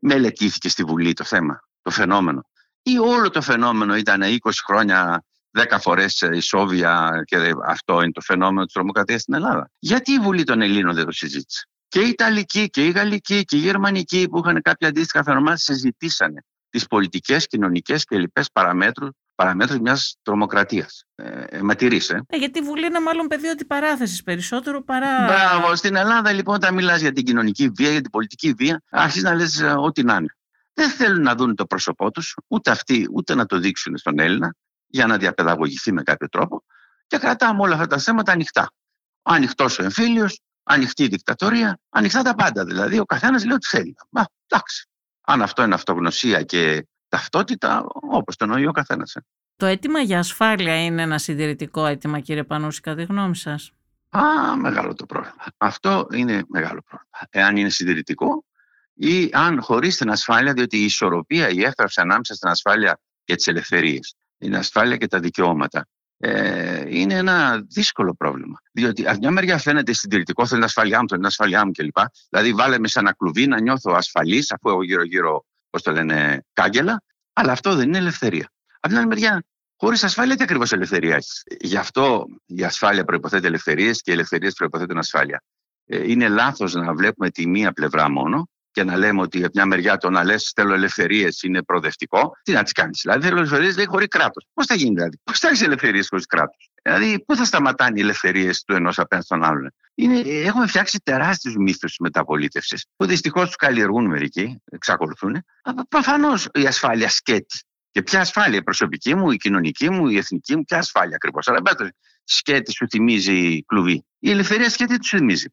Μελετήθηκε στη Βουλή το θέμα, το φαινόμενο. Ή όλο το φαινόμενο ήταν 20 χρόνια 10 φορές ισόβια και αυτό είναι το φαινόμενο της τρομοκρατίας στην Ελλάδα. Γιατί η Βουλή των Ελλήνων δεν το συζήτησε; Και οι Ιταλικοί και οι Γαλλικοί και οι Γερμανικοί που είχαν κάποια αντίστοιχα φαινομένα συζητήσανε τις πολιτικές, κοινωνικές και λοιπές παραμέτρους παραμέτρους μιας τρομοκρατίας. Ε, ε, ε. ε, γιατί η Βουλή είναι μάλλον πεδίο αντιπαράθεσης περισσότερο παρά... Μπράβο. Στην Ελλάδα λοιπόν όταν μιλάς για την κοινωνική βία, για την πολιτική βία, αρχίζεις να λες ε, ό,τι να είναι. Δεν θέλουν να δουν το πρόσωπό τους, ούτε αυτοί, ούτε να το δείξουν στον Έλληνα, για να διαπαιδαγωγηθεί με κάποιο τρόπο και κρατάμε όλα αυτά τα θέματα ανοιχτά. Ανοιχτός ο εμφύλιος, ανοιχτή η δικτατορία, ανοιχτά τα πάντα. Δηλαδή ο καθένας λέει ό,τι θέλει. Μα εντάξει. Αν αυτό είναι αυτογνωσία και ταυτότητα, όπως το νοεί ο καθένας. Ε. Το αίτημα για ασφάλεια είναι ένα συντηρητικό αίτημα, κύριε Πανούση, κατά τη γνώμη σας; Α, μεγάλο το πρόβλημα. Αυτό είναι μεγάλο πρόβλημα. Εάν είναι συντηρητικό ή αν χωρίς την ασφάλεια, διότι η ισορροπία, η έφταυση ανάμεσα στην ασφάλεια και τις ελευθερίες, την ασφάλεια και τα δικαιώματα, ε, είναι ένα δύσκολο πρόβλημα. Διότι από μια μεριά φαίνεται συντηρητικό, θέλει την ασφαλειά μου, θέλει την ασφαλειά μου κλπ. Δηλαδή, βάλε με σε ένα κλουβί να νιώθω ασφαλής, αφού έχω γύρω-γύρω, πώς το λένε, κάγκελα. Αλλά αυτό δεν είναι ελευθερία. Από την άλλη μεριά, χωρίς ασφάλεια, τι ακριβώς ελευθερία έχεις; Γι' αυτό η ασφάλεια προποθέτει ελευθερίες και οι ελευθερίες προποθέτουν ασφάλεια. Ε, είναι λάθος να βλέπουμε τη μία πλευρά μόνο και να λέμε ότι από μια μεριά το να λες θέλω ελευθερίες είναι προοδευτικό, τι να τις κάνεις; Δηλαδή θέλω ελευθερίες λέει χωρίς κράτος. Πώς θα γίνει δηλαδή, πώς θα έχεις ελευθερίες χωρίς κράτος; Δηλαδή, πού θα σταματάνε οι ελευθερίες του ενός απέναντι στον άλλον; Είναι, έχουμε φτιάξει τεράστιους μύθους μεταπολίτευσης που δυστυχώς τους καλλιεργούν μερικοί, εξακολουθούν. Προφανώς η ασφάλεια σκέτη. Και ποια ασφάλεια, η προσωπική μου, η κοινωνική μου, η εθνική μου, ποια ασφάλεια ακριβώς; Αλλά μπέτω, σκέτη σου θυμίζει κλουβί. Η ελευθερία σκέτη του θυμίζει.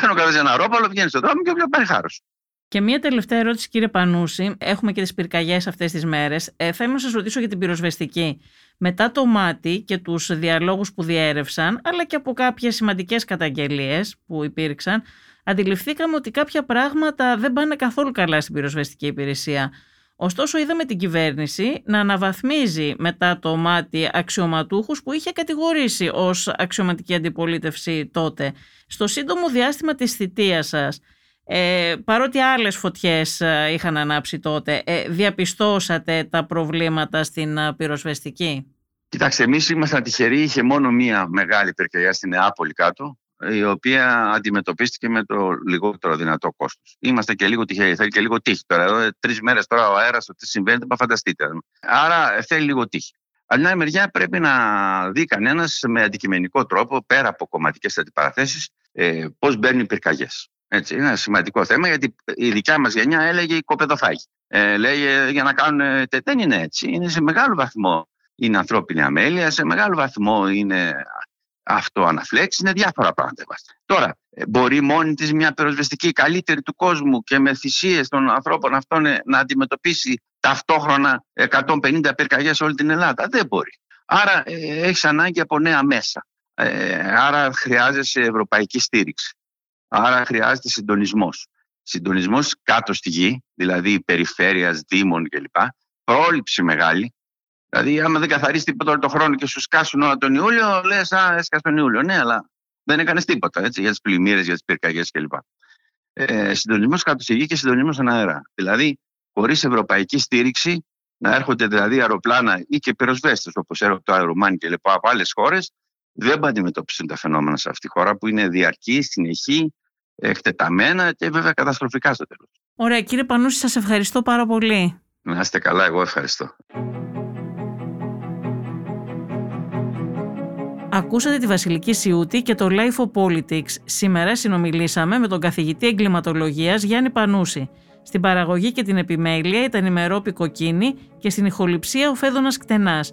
Κάνω κάποιο ένα ρόπαλο, βγαίνεις στον δρόμο και όποιο πάρει χάρος. Και μία τελευταία ερώτηση, κύριε Πανούση. Έχουμε και τις πυρκαγιές αυτές τις μέρες. Ε, θέλω να σας ρωτήσω για την πυροσβεστική. Μετά το μάτι και τους διαλόγους που διέρευσαν, αλλά και από κάποιες σημαντικές καταγγελίες που υπήρξαν, αντιληφθήκαμε ότι κάποια πράγματα δεν πάνε καθόλου καλά στην πυροσβεστική υπηρεσία. Ωστόσο είδαμε την κυβέρνηση να αναβαθμίζει μετά το μάτι αξιωματούχους που είχε κατηγορήσει ως αξιωματική αντιπολίτευση τότε. Στο σύντομο διάστημα της θητείας σας, ε, παρότι άλλες φωτιές ε, είχαν ανάψει τότε, ε, διαπιστώσατε τα προβλήματα στην ε, πυροσβεστική; Κοιτάξτε, εμείς ήμασταν τυχεροί. Είχε μόνο μία μεγάλη πυρκαγιά στην Νεάπολη κάτω, η οποία αντιμετωπίστηκε με το λιγότερο δυνατό κόστος. Είμαστε και λίγο τυχεροί. Θέλει και λίγο τύχη τώρα. Εδώ τρεις μέρες τώρα ο αέρας, το τι συμβαίνει, δεν φανταστείτε. Άρα θέλει λίγο τύχη. Από την άλλη μεριά πρέπει να δει κανένας με αντικειμενικό τρόπο, πέρα από κομματικές αντιπαραθέσεις, ε, πώς μπαίνουν πυρκαγιές. Έτσι, είναι ένα σημαντικό θέμα γιατί η δικιά μας γενιά έλεγε η κοπεδοφάγη. Ε, λέγε για να κάνουν. Δεν είναι έτσι. Είναι σε μεγάλο βαθμό είναι ανθρώπινη αμέλεια, σε μεγάλο βαθμό είναι αυτοαναφλέξη, είναι διάφορα πράγματα. Τώρα, ε, μπορεί μόνη της μια πυροσβεστική καλύτερη του κόσμου και με θυσίες των ανθρώπων αυτών ε, να αντιμετωπίσει ταυτόχρονα 150 πυρκαγιές σε όλη την Ελλάδα. Δεν μπορεί. Άρα ε, έχεις ανάγκη από νέα μέσα. άρα χρειάζεσαι ευρωπαϊκή στήριξη. Άρα χρειάζεται συντονισμός. Συντονισμός κάτω στη γη, δηλαδή περιφέρειας, δήμων κλπ. Πρόληψη μεγάλη. Δηλαδή, άμα δεν καθαρίσει τίποτα όλο τον χρόνο και σου σκάσουν όλα τον Ιούλιο, λες, Α, έσκασε τον Ιούλιο. Ναι, αλλά δεν έκανες τίποτα έτσι, για τις πλημμύρες, για τις πυρκαγιές κλπ. Ε, συντονισμός κάτω στη γη και συντονισμός στον αέρα. Δηλαδή, χωρίς ευρωπαϊκή στήριξη, να έρχονται δηλαδή αεροπλάνα ή και πυροσβέστες όπως έρχονται το αερομάνι και λοιπά από άλλες χώρες, δεν θα αντιμετωπίσουν τα φαινόμενα σε αυτή τη χώρα που είναι διαρκή, συνεχή, εκτεταμένα και βέβαια καταστροφικά στο τέλος. Ωραία, κύριε Πανούση, σας ευχαριστώ πάρα πολύ. Να είστε καλά, εγώ ευχαριστώ. Ακούσατε τη Βασιλική Σιούτη και το Life of Politics. Σήμερα συνομιλήσαμε με τον καθηγητή εγκληματολογίας Γιάννη Πανούση. Στην παραγωγή και την επιμέλεια ήταν η Μερόπη Κοκκίνη και στην ηχοληψία ο Φέδωνας Κτενάς.